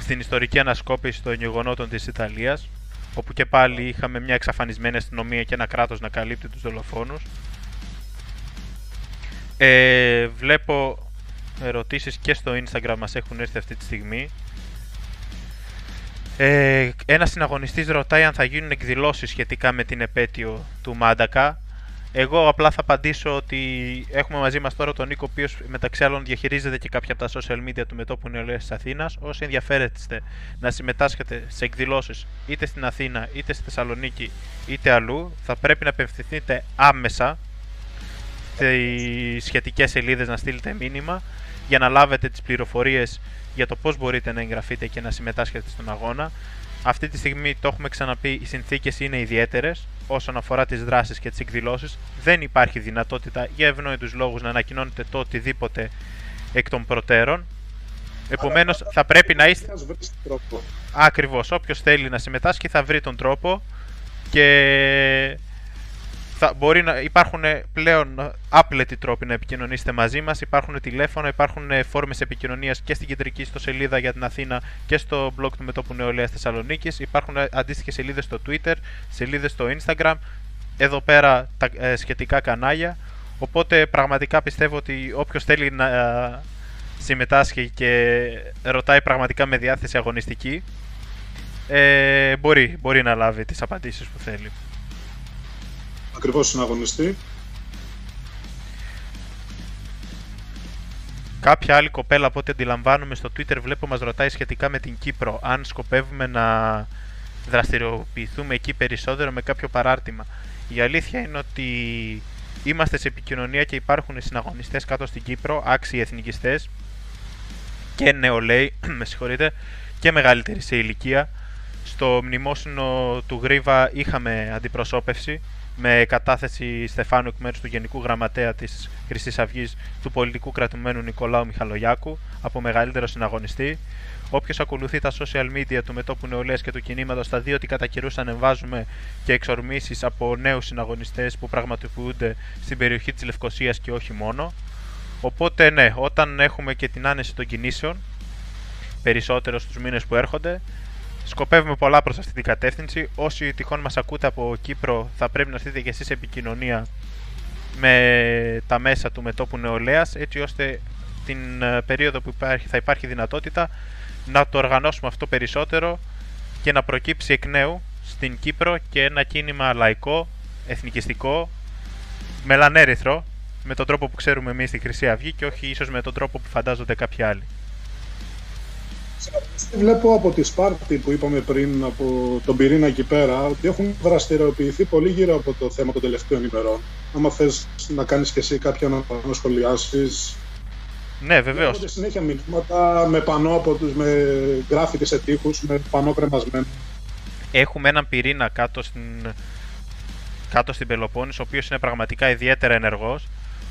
στην ιστορική ανασκόπηση των γεγονότων της Ιταλίας όπου και πάλι είχαμε μια εξαφανισμένη αστυνομία και ένα κράτος να καλύπτει τους δολοφόνους. Ε, βλέπω ερωτήσεις και στο Instagram μας έχουν έρθει αυτή τη στιγμή. Ε, ένας συναγωνιστής ρωτάει αν θα γίνουν εκδηλώσεις σχετικά με την επέτειο του Μάντακα. Εγώ απλά θα απαντήσω ότι έχουμε μαζί μας τώρα τον Νίκο, ο οποίος μεταξύ άλλων διαχειρίζεται και κάποια από τα social media του μετόπου νεολαίας της Αθήνας. Όσοι ενδιαφέρεστε να συμμετάσχετε σε εκδηλώσεις είτε στην Αθήνα, είτε στη Θεσσαλονίκη, είτε αλλού, θα πρέπει να απευθυνθείτε άμεσα στι σχετικές σελίδες να στείλετε μήνυμα για να λάβετε τις πληροφορίες για το πώς μπορείτε να εγγραφείτε και να συμμετάσχετε στον αγώνα. Αυτή τη στιγμή το έχουμε ξαναπεί, οι συνθήκες είναι ιδιαίτερες όσον αφορά τις δράσεις και τις εκδηλώσεις. Δεν υπάρχει δυνατότητα για ευνόητους λόγους να ανακοινώνετε το οτιδήποτε εκ των προτέρων. Επομένως, θα πρέπει να είστε. Ακριβώς. Όποιος θέλει να συμμετάσχει θα βρει τον τρόπο και θα μπορεί να υπάρχουν πλέον άπλετοι τρόποι να επικοινωνήσετε μαζί μας. Υπάρχουν τηλέφωνα, υπάρχουν φόρμες επικοινωνίας και στην κεντρική στο σελίδα για την Αθήνα και στο blog του Μετώπου Νεολαίας Θεσσαλονίκης. Υπάρχουν αντίστοιχες σελίδες στο Twitter, σελίδες στο Instagram, εδώ πέρα τα ε, σχετικά κανάλια. Οπότε πραγματικά πιστεύω ότι όποιος θέλει να ε, συμμετάσχει και ρωτάει πραγματικά με διάθεση αγωνιστική, ε, μπορεί, μπορεί να λάβει τις απαντήσεις που θέλει ακριβώς συναγωνιστή. Κάποια άλλη κοπέλα από ό,τι αντιλαμβάνομαι στο Twitter βλέπω μας ρωτάει σχετικά με την Κύπρο αν σκοπεύουμε να δραστηριοποιηθούμε εκεί περισσότερο με κάποιο παράρτημα. Η αλήθεια είναι ότι είμαστε σε επικοινωνία και υπάρχουν συναγωνιστές κάτω στην Κύπρο, άξιοι εθνικιστές και νεολαίοι, με συγχωρείτε, και μεγαλύτεροι σε ηλικία. Στο μνημόσυνο του Γρίβα είχαμε αντιπροσώπευση με κατάθεση Στεφάνου εκ μέρους του Γενικού Γραμματέα της Χρυσής Αυγής του πολιτικού κρατουμένου Νικολάου Μιχαλογιάκου από μεγαλύτερο συναγωνιστή. Όποιος ακολουθεί τα social media του μετόπου νεολαίας και του κινήματος θα δει ότι κατά καιρούς ανεβάζουμε και εξορμήσεις από νέους συναγωνιστές που πραγματοποιούνται στην περιοχή της Λευκοσίας και όχι μόνο. Οπότε ναι, όταν έχουμε και την άνεση των κινήσεων, περισσότερο στους μήνες που έρχονται, Σκοπεύουμε πολλά προς αυτή την κατεύθυνση. Όσοι τυχόν μας ακούτε από Κύπρο, θα πρέπει να έρθετε και εσείς σε επικοινωνία με τα μέσα του μετόπου νεολαίας, έτσι ώστε την ε, περίοδο που υπάρχει, θα υπάρχει δυνατότητα να το οργανώσουμε αυτό περισσότερο και να προκύψει εκ νέου στην Κύπρο και ένα κίνημα λαϊκό, εθνικιστικό, μελανέριθρο, με τον τρόπο που ξέρουμε εμείς στη Χρυσή Αυγή και όχι ίσως με τον τρόπο που φαντάζονται κάποιοι άλλοι. Βλέπω από τη Σπάρτη που είπαμε πριν, από τον πυρήνα εκεί πέρα, ότι έχουν δραστηριοποιηθεί πολύ γύρω από το θέμα των τελευταίων ημερών. Άμα θες να κάνεις και εσύ κάποια να σχολιάσεις. Ναι, βεβαίως. Έχουν συνέχεια μηνύματα με πανό από τους, με γράφηκε σε τείχους, με πανό κρεμασμένο. Έχουμε έναν πυρήνα κάτω στην, κάτω στην Πελοπόννησο, ο οποίος είναι πραγματικά ιδιαίτερα ενεργός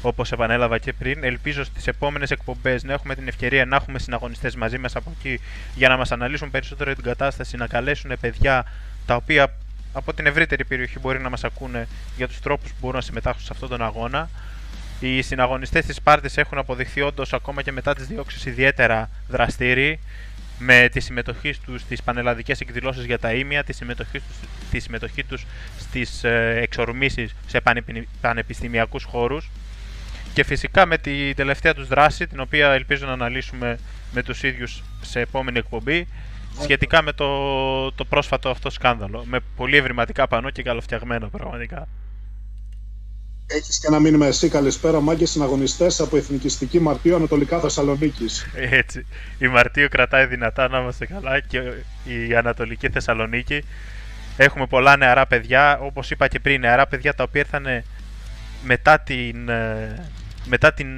Όπως επανέλαβα και πριν, ελπίζω στις επόμενες εκπομπές να έχουμε την ευκαιρία να έχουμε συναγωνιστές μαζί μας από εκεί για να μας αναλύσουν περισσότερο την κατάσταση, να καλέσουν παιδιά τα οποία από την ευρύτερη περιοχή μπορεί να μας ακούνε για τους τρόπους που μπορούν να συμμετάσχουν σε αυτόν τον αγώνα. Οι συναγωνιστές της Σπάρτης έχουν αποδειχθεί όντως ακόμα και μετά τις διώξεις ιδιαίτερα δραστήριοι με τη συμμετοχή τους στις πανελλαδικές εκδηλώσεις για τα ίμια, τη συμμετοχή τους, τη συμμετοχή τους στις ε, εξορμήσεις σε πανεπιστημιακούς χώρους και φυσικά με τη τελευταία τους δράση, την οποία ελπίζω να αναλύσουμε με τους ίδιους σε επόμενη εκπομπή, σχετικά με το, το πρόσφατο αυτό σκάνδαλο. Με πολύ ευρηματικά πανό και καλοφτιαγμένο πραγματικά. Έχεις και ένα μήνυμα εσύ. Καλησπέρα, μάγκες συναγωνιστές από Εθνικιστική Μαρτίου Ανατολικά Θεσσαλονίκης. Έτσι. Η Μαρτίου κρατάει δυνατά να είμαστε καλά και η Ανατολική Θεσσαλονίκη. Έχουμε πολλά νεαρά παιδιά, όπως είπα και πριν, νεαρά παιδιά τα οποία ήρθαν μετά την ε, μετά την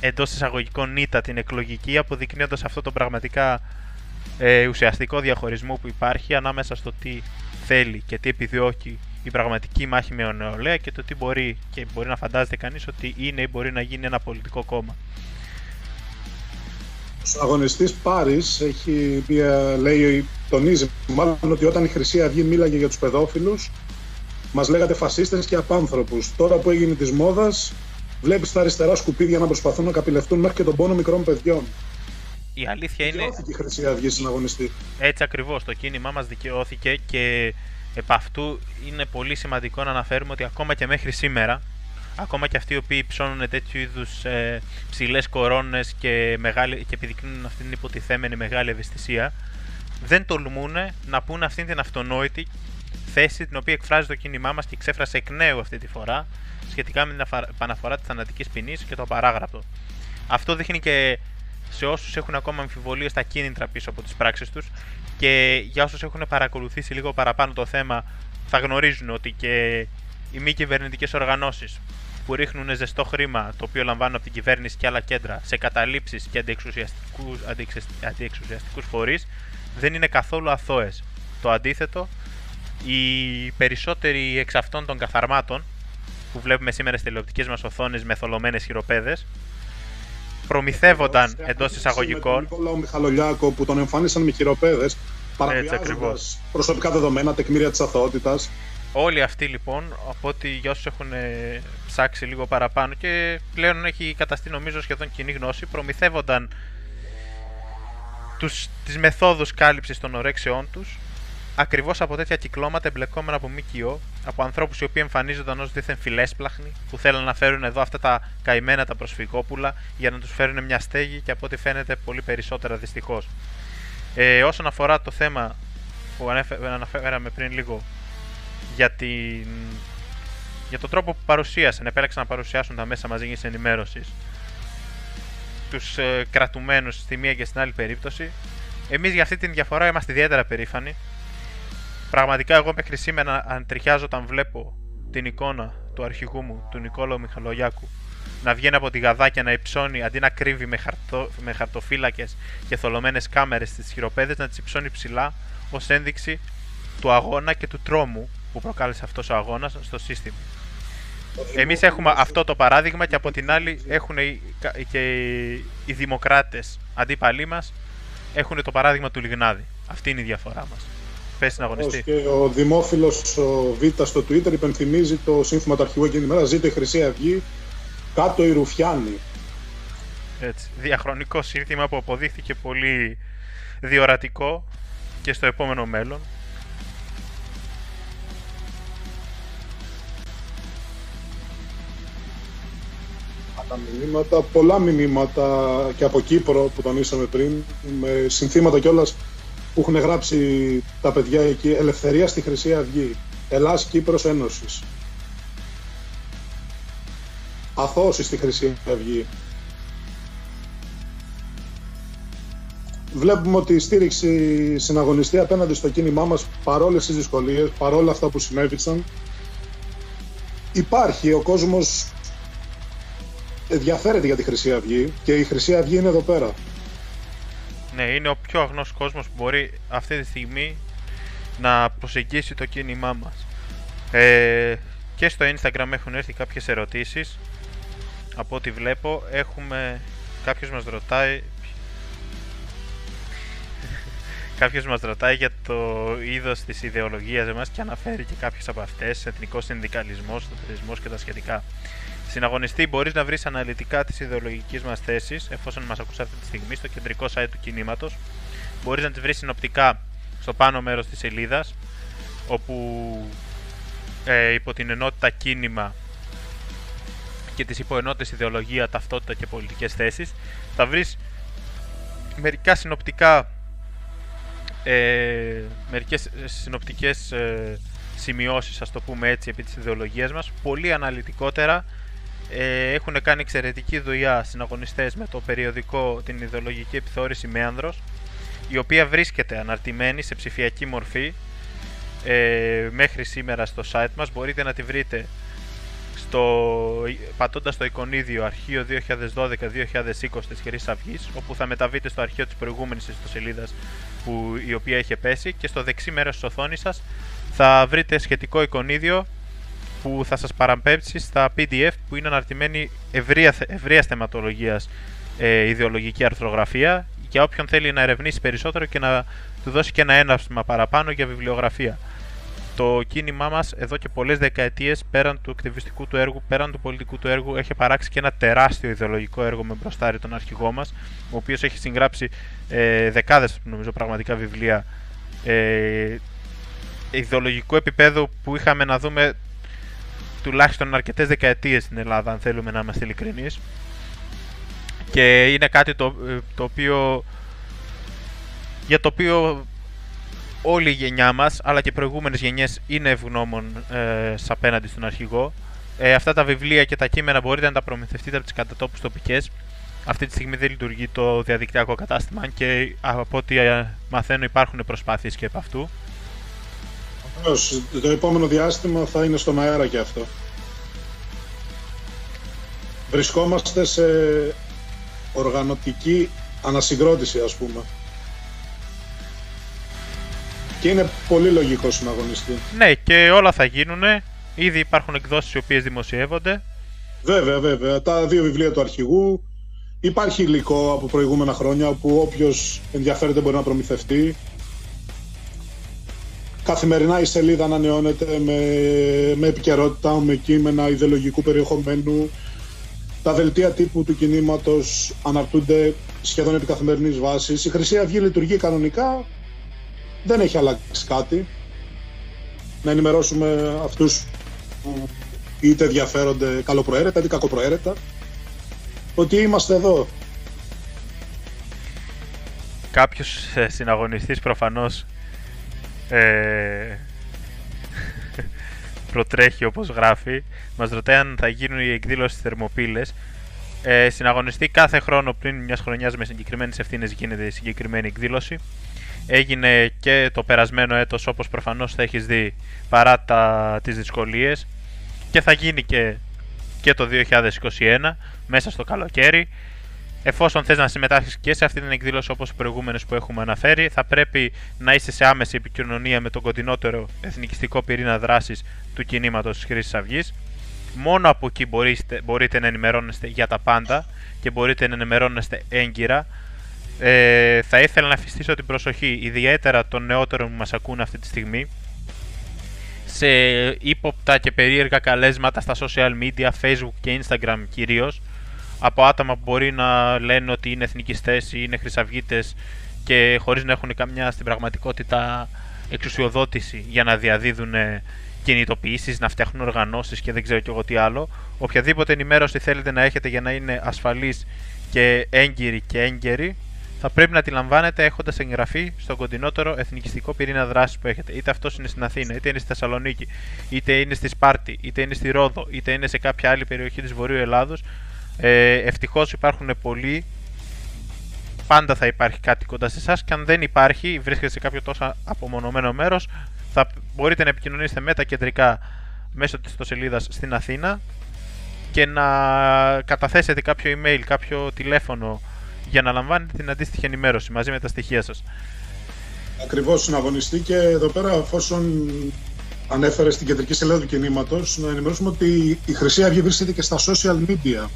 εντός εισαγωγικών ήττα την εκλογική, αποδεικνύοντας αυτό το πραγματικά ε, ουσιαστικό διαχωρισμό που υπάρχει ανάμεσα στο τι θέλει και τι επιδιώκει η πραγματική μάχη με νεολαία και το τι μπορεί και μπορεί να φαντάζεται κανείς ότι είναι ή μπορεί να γίνει ένα πολιτικό κόμμα. Ο αγωνιστής Πάρης έχει λέει, τονίζει μάλλον ότι όταν η Χρυσή Αυγή μίλαγε για τους παιδόφιλους μας λέγατε φασίστες και απάνθρωπους. Τώρα που έγινε της μόδας Βλέπεις τα αριστερά σκουπίδια να προσπαθούν να καπηλευτούν μέχρι και τον πόνο μικρών παιδιών. Η αλήθεια είναι. Δικαιώθηκε η Χρυσή Αυγή συναγωνιστή. Έτσι ακριβώς. Το κίνημά μας δικαιώθηκε και επ' αυτού είναι πολύ σημαντικό να αναφέρουμε ότι ακόμα και μέχρι σήμερα, ακόμα και αυτοί οι οποίοι ψώνουν τέτοιου είδους ε, ψηλές κορώνες και, και επιδεικνύουν αυτή την υποτιθέμενη μεγάλη ευαισθησία, δεν τολμούν να πούνε αυτή την αυτονόητη θέση την οποία εκφράζει το κίνημά μας και ξέφρασε εκ νέου αυτή τη φορά σχετικά με την αφα- επαναφορά της θανατικής ποινής και το απαράγραπτο. Αυτό δείχνει και σε όσους έχουν ακόμα αμφιβολίες τα κίνητρα πίσω από τις πράξεις τους και για όσους έχουν παρακολουθήσει λίγο παραπάνω το θέμα θα γνωρίζουν ότι και οι μη κυβερνητικές οργανώσεις που ρίχνουν ζεστό χρήμα το οποίο λαμβάνουν από την κυβέρνηση και άλλα κέντρα σε καταλήψεις και αντιεξουσιαστικούς, αντιεξε- αντιεξουσιαστικούς φορείς δεν είναι καθόλου αθώες. Το αντίθετο, οι περισσότεροι εξ αυτών των καθαρμάτων που βλέπουμε σήμερα στις τηλεοπτικές μας οθόνες με θολωμένες χειροπέδες προμηθεύονταν εντός εισαγωγικών Με τον Νικόλαο Μιχαλολιάκο που τον εμφάνισαν με χειροπέδες, παραβιάζοντας ακριβώς. προσωπικά δεδομένα, τεκμήρια της αθωότητας. Όλοι αυτοί λοιπόν, από ό,τι για όσους έχουν ε, ψάξει λίγο παραπάνω και πλέον έχει καταστεί νομίζω σχεδόν κοινή γνώση, προμηθεύονταν τους, τις μεθόδους κάλυψης των ορέξεών τους ακριβώς από τέτοια κυκλώματα εμπλεκόμενα από ΜΚΟ, από ανθρώπους οι οποίοι εμφανίζονταν ως δίθεν φιλέσπλαχνοι, που θέλουν να φέρουν εδώ αυτά τα καημένα τα προσφυγόπουλα για να τους φέρουν μια στέγη και από ό,τι φαίνεται πολύ περισσότερα δυστυχώς. Ε, όσον αφορά το θέμα που ανέφε- αναφέραμε πριν λίγο για, την... για τον τρόπο που παρουσίασαν, επέλεξαν να παρουσιάσουν τα μέσα μαζικής ενημέρωσης τους ε, κρατουμένους στη μία και στην άλλη περίπτωση. Εμείς για αυτή την διαφορά είμαστε ιδιαίτερα περήφανοι. Πραγματικά εγώ μέχρι σήμερα αντριχιάζω όταν βλέπω την εικόνα του αρχηγού μου, του Νικόλαου Μιχαλογιάκου, να βγαίνει από τη γαδά και να υψώνει αντί να κρύβει με, χαρτο, με χαρτοφύλακες και θολωμένες κάμερες στις χειροπέδες να τις υψώνει ψηλά ως ένδειξη του αγώνα και του τρόμου που προκάλεσε αυτός ο αγώνας στο σύστημα. Εμείς έχουμε αυτό το παράδειγμα και από την άλλη έχουν οι- κα- και οι δημοκράτες αντίπαλοι μας έχουν το παράδειγμα του Λιγνάδη. Αυτή είναι η διαφορά μας. Πες στην αγωνιστή. Και ο δημόφιλος ο Β στο Twitter υπενθυμίζει το σύνθημα του αρχηγού εκείνη τη μέρα: Ζείτε η Χρυσή Αυγή, κάτω οι Ρουφιάνοι. Έτσι. Διαχρονικό σύνθημα που αποδείχθηκε πολύ διορατικό και στο επόμενο μέλλον. Τα μηνύματα, πολλά μηνύματα και από Κύπρο που τονίσαμε πριν, με συνθήματα κιόλας που έχουν γράψει τα παιδιά εκεί. Ελευθερία στη Χρυσή Αυγή. Ελλάς Κύπρος Ένωσης. Αθώωση στη Χρυσή Αυγή. Βλέπουμε ότι η στήριξη συναγωνιστεί απέναντι στο κίνημά μας παρόλες τις δυσκολίες, παρόλα αυτά που συνέβησαν. Υπάρχει, ο κόσμος ενδιαφέρεται για τη Χρυσή Αυγή και η Χρυσή Αυγή είναι εδώ πέρα. Ναι, είναι ο πιο αγνός κόσμος που μπορεί αυτή τη στιγμή να προσεγγίσει το κίνημά μας. Ε, και στο Instagram έχουν έρθει κάποιες ερωτήσεις. Από ό,τι βλέπω έχουμε... Κάποιος μας ρωτάει... Κάποιος μας ρωτάει για το είδος της ιδεολογίας μας και αναφέρει και κάποιες από αυτές, εθνικός συνδικαλισμός, τοταλισμός και τα σχετικά. Στην αγωνιστή μπορείς να βρεις αναλυτικά τις ιδεολογικές μας θέσεις, εφόσον μας ακούς αυτή τη στιγμή, στο κεντρικό site του κινήματος. Μπορείς να τις βρεις συνοπτικά στο πάνω μέρος της σελίδας, όπου ε, υπό την ενότητα κίνημα και τις υποενότητες ιδεολογία, ταυτότητα και πολιτικές θέσεις, θα βρεις μερικά συνοπτικά ε, μερικές ε, συνοπτικές ε, σημειώσεις, ας το πούμε έτσι, επί της ιδεολογίας μας, πολύ αναλυτικότερα ε, έχουν κάνει εξαιρετική δουλειά συναγωνιστές με το περιοδικό την ιδεολογική επιθεώρηση Μέανδρος η οποία βρίσκεται αναρτημένη σε ψηφιακή μορφή ε, μέχρι σήμερα στο site μας. Μπορείτε να τη βρείτε στο, πατώντας το εικονίδιο αρχείο 2012-2020 της Χρυσής Αυγής όπου θα μεταβείτε στο αρχείο της προηγούμενης ιστοσελίδας που, η οποία είχε πέσει και στο δεξί μέρος της οθόνης σας θα βρείτε σχετικό εικονίδιο που θα σας παραπέμψει στα PDF που είναι αναρτημένη ευρεία, ευρείας θεματολογίας ε, ιδεολογική αρθρογραφία για όποιον θέλει να ερευνήσει περισσότερο και να του δώσει και ένα έναυσμα παραπάνω για βιβλιογραφία. Το κίνημά μας εδώ και πολλές δεκαετίες πέραν του ακτιβιστικού του έργου, πέραν του πολιτικού του έργου έχει παράξει και ένα τεράστιο ιδεολογικό έργο με μπροστάρι τον αρχηγό μας ο οποίος έχει συγγράψει ε, δεκάδες νομίζω πραγματικά βιβλία ε, ιδεολογικού επίπεδου που είχαμε να δούμε τουλάχιστον αρκετές δεκαετίες στην Ελλάδα, αν θέλουμε να είμαστε ειλικρινείς. Και είναι κάτι το, το οποίο για το οποίο όλη η γενιά μας, αλλά και οι προηγούμενες γενιές είναι ευγνώμων ε, σ' απέναντι στον αρχηγό. Ε, αυτά τα βιβλία και τα κείμενα μπορείτε να τα προμηθευτείτε από τις κατατόπους τοπικές. Αυτή τη στιγμή δεν λειτουργεί το διαδικτυακό κατάστημα και από ό,τι ε, μαθαίνω υπάρχουν προσπάθειες και από αυτού. Βεβαίως, το επόμενο διάστημα θα είναι στον αέρα και αυτό. Βρισκόμαστε σε οργανωτική ανασυγκρότηση, ας πούμε. Και είναι πολύ λογικό συναγωνιστή. Ναι, και όλα θα γίνουν. Ήδη υπάρχουν εκδόσεις οι οποίες δημοσιεύονται. Βέβαια, βέβαια. Τα δύο βιβλία του αρχηγού. Υπάρχει υλικό από προηγούμενα χρόνια που όποιος ενδιαφέρεται μπορεί να προμηθευτεί. Καθημερινά η σελίδα ανανεώνεται με, με επικαιρότητα, με κείμενα ιδεολογικού περιεχομένου. Τα δελτία τύπου του κινήματος αναρτούνται σχεδόν επί καθημερινής βάσης. Η Χρυσή Αυγή λειτουργεί κανονικά. Δεν έχει αλλάξει κάτι. Να ενημερώσουμε αυτούς που είτε ενδιαφέρονται καλοπροαίρετα είτε κακοπροαίρετα ότι είμαστε εδώ. Κάποιος ε, συναγωνιστής προφανώς ε, προτρέχει όπως γράφει. Μας ρωτάει αν θα γίνουν οι εκδήλωσεις στις θερμοπύλες. Ε, συναγωνιστή κάθε χρόνο πριν μιας χρονιάς με συγκεκριμένες ευθύνες γίνεται η συγκεκριμένη εκδήλωση. Έγινε και το περασμένο έτος όπως προφανώς θα έχεις δει παρά τα, τις δυσκολίες και θα γίνει και, και το 2021 μέσα στο καλοκαίρι. Εφόσον θες να συμμετάσχεις και σε αυτή την εκδήλωση όπως οι προηγούμενες που έχουμε αναφέρει, θα πρέπει να είσαι σε άμεση επικοινωνία με τον κοντινότερο εθνικιστικό πυρήνα δράσης του κινήματος της Χρήσης Αυγής. Μόνο από εκεί μπορείτε, μπορείτε να ενημερώνεστε για τα πάντα και μπορείτε να ενημερώνεστε έγκυρα. Ε, θα ήθελα να αφιστήσω την προσοχή ιδιαίτερα των νεότερων που μας ακούν αυτή τη στιγμή σε ύποπτα και περίεργα καλέσματα στα social media, facebook και instagram κυρίως από άτομα που μπορεί να λένε ότι είναι εθνικιστές ή είναι χρυσαυγίτες και χωρίς να έχουν καμιά στην πραγματικότητα εξουσιοδότηση για να διαδίδουν κινητοποιήσεις, να φτιάχνουν οργανώσεις και δεν ξέρω και εγώ τι άλλο. Οποιαδήποτε ενημέρωση θέλετε να έχετε για να είναι ασφαλής και έγκυρη και έγκαιρη, θα πρέπει να τη λαμβάνετε έχοντας εγγραφεί στον κοντινότερο εθνικιστικό πυρήνα δράσης που έχετε. Είτε αυτός είναι στην Αθήνα, είτε είναι στη Θεσσαλονίκη, είτε είναι στη Σπάρτη, είτε είναι στη Ρόδο, είτε είναι σε κάποια άλλη περιοχή της Βορείου Ελλάδος. Ε, Ευτυχώς υπάρχουν πολλοί. Πάντα θα υπάρχει κάτι κοντά σε εσάς και αν δεν υπάρχει, βρίσκεται σε κάποιο τόσο απομονωμένο μέρος, θα μπορείτε να επικοινωνήσετε με τα κεντρικά μέσω της ιστοσελίδας στην Αθήνα και να καταθέσετε κάποιο email, κάποιο τηλέφωνο για να λαμβάνετε την αντίστοιχη ενημέρωση μαζί με τα στοιχεία σας. Ακριβώς συναγωνιστή και εδώ πέρα εφόσον ανέφερες στην κεντρική σελίδα του κινήματος να ενημερώσουμε ότι η Χρυσή Αυγή βρίσκεται και στα social media.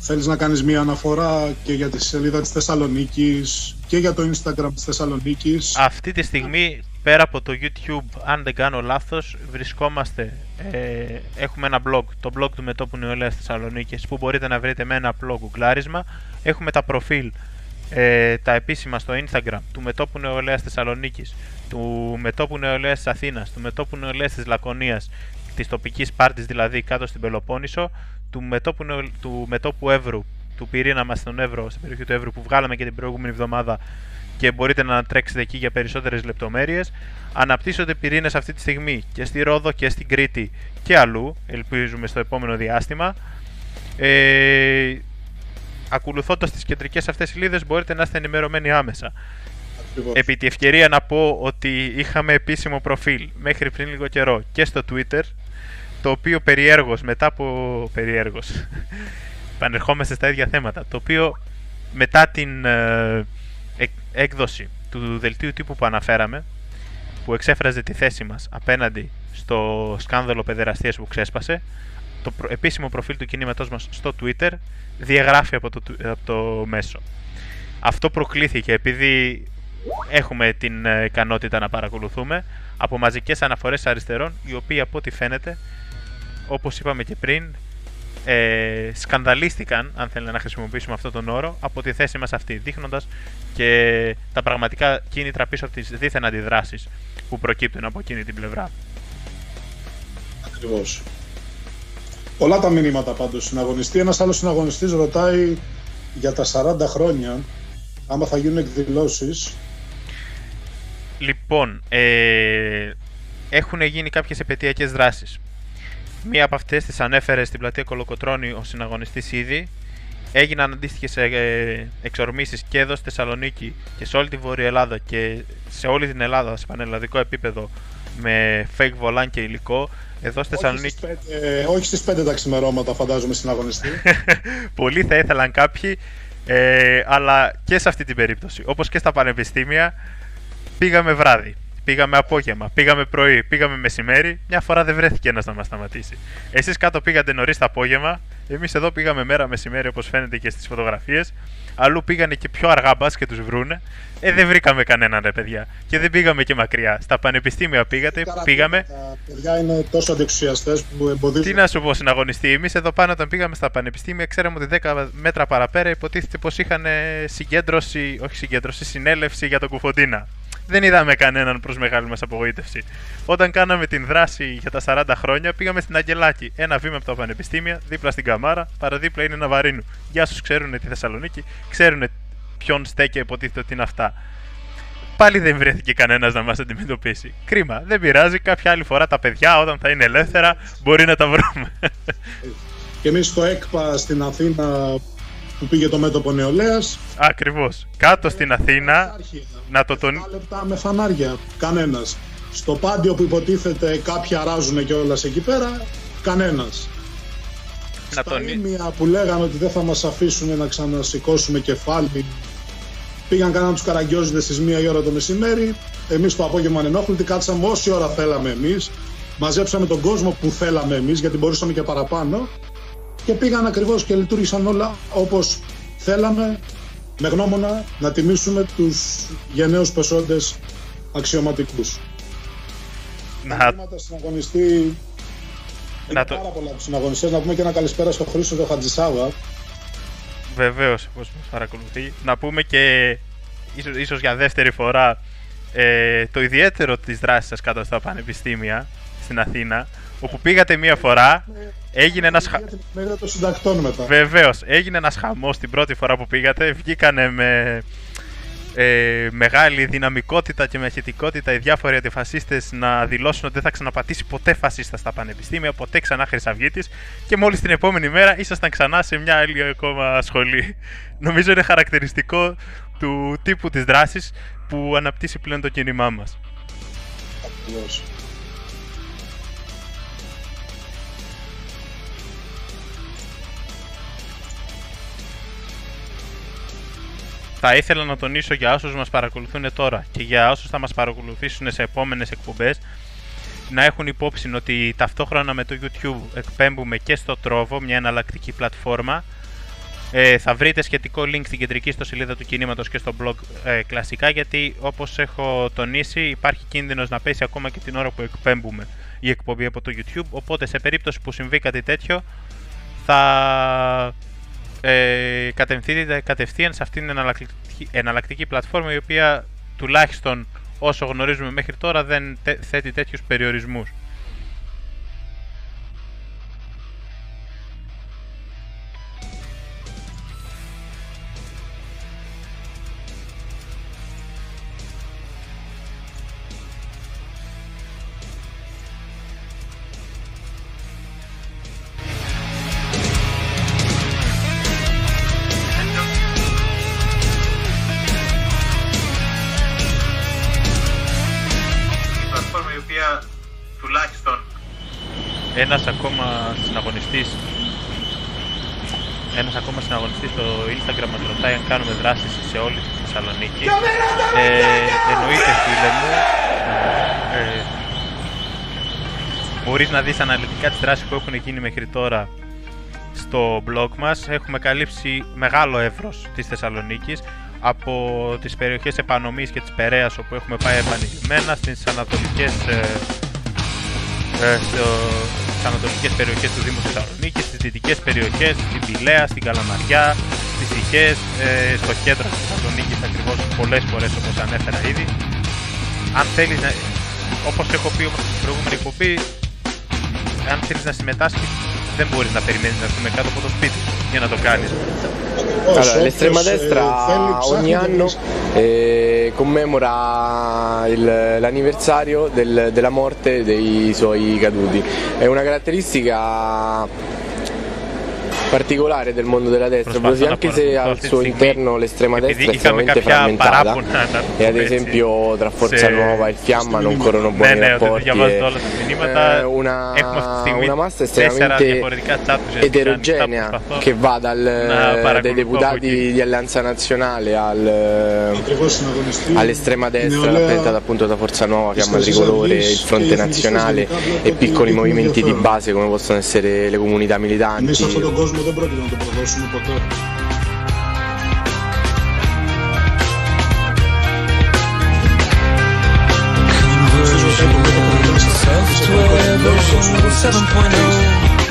Θέλεις να κάνεις μία αναφορά και για τη σελίδα της Θεσσαλονίκης και για το Instagram της Θεσσαλονίκης; Αυτή τη στιγμή πέρα από το YouTube, αν δεν κάνω λάθος, βρισκόμαστε, ε, έχουμε ένα blog, το blog του Μετώπου Νεολαίας Θεσσαλονίκης, που μπορείτε να βρείτε με ένα απλό γκουγκλάρισμα. Έχουμε τα προφίλ, ε, τα επίσημα στο Instagram του Μετώπου Νεολαίας Θεσσαλονίκης, του Μετώπου Νεολαίας της Αθήνας, του Μετώπου Νεολαίας της Λακωνίας, της τοπικής πάρτης δηλαδή κάτω στην Πελοπόννησο, του Μετώπου, του μετώπου Εύρου, του πυρήνα μας στον Εύρο, στην περιοχή του Εύρου που βγάλαμε και την προηγούμενη εβδομάδα και μπορείτε να τρέξετε εκεί για περισσότερες λεπτομέρειες. Αναπτύσσονται πυρήνες αυτή τη στιγμή και στη Ρόδο και στην Κρήτη και αλλού, ελπίζουμε στο επόμενο διάστημα. Ε, ακολουθώντας τις κεντρικές αυτές σελίδες μπορείτε να είστε ενημερωμένοι άμεσα. Ακριβώς. Επί τη ευκαιρία να πω ότι είχαμε επίσημο προφίλ μέχρι πριν λίγο καιρό και στο Twitter, το οποίο περιέργως, μετά από περιέργως, πανερχόμαστε στα ίδια θέματα, το οποίο μετά την ε, έκδοση του δελτίου τύπου που αναφέραμε, που εξέφραζε τη θέση μας απέναντι στο σκάνδαλο παιδεραστίας που ξέσπασε, το επίσημο προφίλ του κινήματός μας στο Twitter διαγράφει από το, από το μέσο. Αυτό προκλήθηκε επειδή έχουμε την ε, ικανότητα να παρακολουθούμε από μαζικές αναφορές αριστερών, οι οποίοι από ό,τι φαίνεται, όπως είπαμε και πριν, ε, σκανδαλίστηκαν, αν θέλετε να χρησιμοποιήσουμε αυτόν τον όρο, από τη θέση μας αυτή, δείχνοντας και τα πραγματικά κίνητρα πίσω από τις δίθεν αντιδράσεις που προκύπτουν από εκείνη την πλευρά. Ακριβώς. Πολλά τα μηνύματα πάντως συναγωνιστή. Ένας άλλος συναγωνιστής ρωτάει για τα 40 χρόνια άμα θα γίνουν εκδηλώσεις Λοιπόν, ε, έχουν γίνει κάποιες επαιτειακές δράσεις. Μία από αυτές τις ανέφερε στην πλατεία Κολοκοτρώνη ο συναγωνιστής ήδη. Έγιναν αντίστοιχες ε, εξορμήσεις και εδώ στη Θεσσαλονίκη και σε όλη τη Βόρεια Ελλάδα και σε όλη την Ελλάδα σε πανελλαδικό επίπεδο με fake volant και υλικό. Εδώ στη Όχι Θεσσαλονίκη στις, πέντε, όχι στις 5 τα ξημερώματα φαντάζομαι στην αγωνιστή. Πολλοί θα ήθελαν κάποιοι, ε, αλλά και σε αυτή την περίπτωση, όπως και στα πανεπιστήμια, πήγαμε βράδυ, πήγαμε απόγευμα, πήγαμε πρωί, πήγαμε μεσημέρι, μια φορά δεν βρέθηκε ένας να μας σταματήσει. Εσείς κάτω πήγατε νωρίς το απόγευμα, εμείς εδώ πήγαμε μέρα μεσημέρι όπως φαίνεται και στις φωτογραφίες, αλλού πήγανε και πιο αργά μπας και τους βρούνε, ε δεν βρήκαμε κανέναν ρε παιδιά και δεν πήγαμε και μακριά. Στα πανεπιστήμια πήγατε, πήγαμε, Τα παιδιά είναι τόσο αντεξουσιαστές που εμποδίζουν. τι να σου πω, συναγωνιστή. Εμείς εδώ πάνω, όταν πήγαμε στα πανεπιστήμια, ξέραμε ότι 10 μέτρα παραπέρα υποτίθεται πως είχαν ε, συγκέντρωση, όχι συγκέντρωση, συνέλευση για τον Κουφοντίνα. Δεν είδαμε κανέναν προς μεγάλη μας απογοήτευση. Όταν κάναμε την δράση για τα 40 χρόνια, πήγαμε στην Αγγελάκη. Ένα βήμα από τα πανεπιστήμια, δίπλα στην Καμάρα, παραδίπλα είναι Ναβαρίνου. Για όσου ξέρουν τη Θεσσαλονίκη, ξέρουν ποιον στέκει υποτίθεται ότι είναι αυτά. Πάλι δεν βρέθηκε κανένας να μας αντιμετωπίσει. Κρίμα. Δεν πειράζει. Κάποια άλλη φορά τα παιδιά, όταν θα είναι ελεύθερα, μπορεί να τα βρούμε. Και εμείς στο ΕΚΠΑ στην Αθήνα που πήγε το μέτωπο νεολαίας Ακριβώς. Κάτω στην Αθήνα, Αρχεία. να το τονί... 7 λεπτά με φανάρια. Κανένας. Στο πάντιο που υποτίθεται κάποιοι αράζουν και όλας εκεί πέρα, κανένας. να Στα τονί... ίμια που λέγανε ότι δεν θα μας αφήσουν να ξανασηκώσουμε κεφάλι, πήγαν κάναν τους καραγκιόζιδες στις μία η ώρα το μεσημέρι. Εμείς το απόγευμα ανενόχλητοι κάτσαμε όση ώρα θέλαμε εμείς. Μαζέψαμε τον κόσμο που θέλαμε εμείς, γιατί μπορούσαμε και παραπάνω. Και πήγαν ακριβώς και λειτουργήσαν όλα όπως θέλαμε, με γνώμονα να τιμήσουμε τους γενναίους πεσόντες αξιωματικούς. να... Τα βήματα συναγωνιστή Να είναι το- πάρα πολλά από τους συναγωνιστές. Να πούμε και ένα καλησπέρα στο Χρήστο το Χατζησάβα. Βεβαίως, όπως μας παρακολουθεί. Να πούμε και ίσως, ίσως για δεύτερη φορά ε, το ιδιαίτερο της δράσης σας κάτω στα πανεπιστήμια στην Αθήνα, όπου πήγατε μία φορά, έγινε ένας, χα... Για την ημερίδα των συντακτών μετά. Βεβαίως, έγινε ένας χαμός την πρώτη φορά που πήγατε. Βγήκανε με ε, μεγάλη δυναμικότητα και με αχετικότητα οι διάφοροι αντιφασίστες να δηλώσουν ότι δεν θα ξαναπατήσει ποτέ φασίστα στα πανεπιστήμια, ποτέ ξανά χρυσαυγίτης και μόλις την επόμενη μέρα ήσασταν ξανά σε μια άλλη ακόμα σχολή. Νομίζω είναι χαρακτηριστικό του τύπου της δράσης που αναπτύσσει πλέον το κίνημά μας. Ακριβώς. Θα ήθελα να τονίσω για όσους μας παρακολουθούν τώρα και για όσους θα μας παρακολουθήσουν σε επόμενες εκπομπές να έχουν υπόψη ότι ταυτόχρονα με το YouTube εκπέμπουμε και στο Trovo, μια εναλλακτική πλατφόρμα. Ε, θα βρείτε σχετικό link στην κεντρική στο σελίδα του κινήματος και στο blog ε, κλασικά γιατί όπως έχω τονίσει υπάρχει κίνδυνος να πέσει ακόμα και την ώρα που εκπέμπουμε η εκπομπή από το YouTube οπότε σε περίπτωση που συμβεί κάτι τέτοιο θα ε, κατευθύνεται κατευθείαν σε αυτήν την εναλλακτική, εναλλακτική πλατφόρμα η οποία τουλάχιστον όσο γνωρίζουμε μέχρι τώρα δεν τε- θέτει τέτοιους περιορισμούς. Δεις αναλυτικά τις δράσεις που έχουν γίνει μέχρι τώρα στο blog μας. Έχουμε καλύψει μεγάλο εύρος της Θεσσαλονίκης από τις περιοχές Επανομής και της Περαίας όπου έχουμε πάει επανειλημμένα στις ανατολικές ε, ε, στο, στις ανατολικές περιοχές του Δήμου Θεσσαλονίκης, στις δυτικές περιοχές, στην Πηλαία, στην Καλαμαριά, στις Ιχές, ε, στο κέντρο της Θεσσαλονίκης ακριβώς πολλές φορές όπως ανέφερα ήδη. Αν θέλεις να, όπως έχω πει όμως στην προηγούμενη εκπομπή, αν θέλεις να συμμετάσχεις δεν μπορεί να περιμένει να έρθουμε κάτω από το σπίτι σου για να το κάνει. Allora, l'estrema Όποιος, ε, destra θέλει, ψάχνει ogni τον anno ρίσκο. eh, commemora il- l'anniversario del- della morte dei suoi caduti. È una caratteristica particolare del mondo della destra, così anche se al suo interno l'estrema destra è estremamente frammentata e ad esempio tra Forza Nuova e il Fiamma non corrono buoni rapporti eh, è una, una massa estremamente eterogenea che va dal, eh, dai deputati di Alleanza Nazionale al, eh, all'estrema destra rappresentata appunto da Forza Nuova, Fiamma Tricolore, il Fronte Nazionale e piccoli movimenti di base come possono essere le comunità militanti. Τον κόσμο δεν πρόκειται να το προδώσουμε ποτέ. Software version 7.0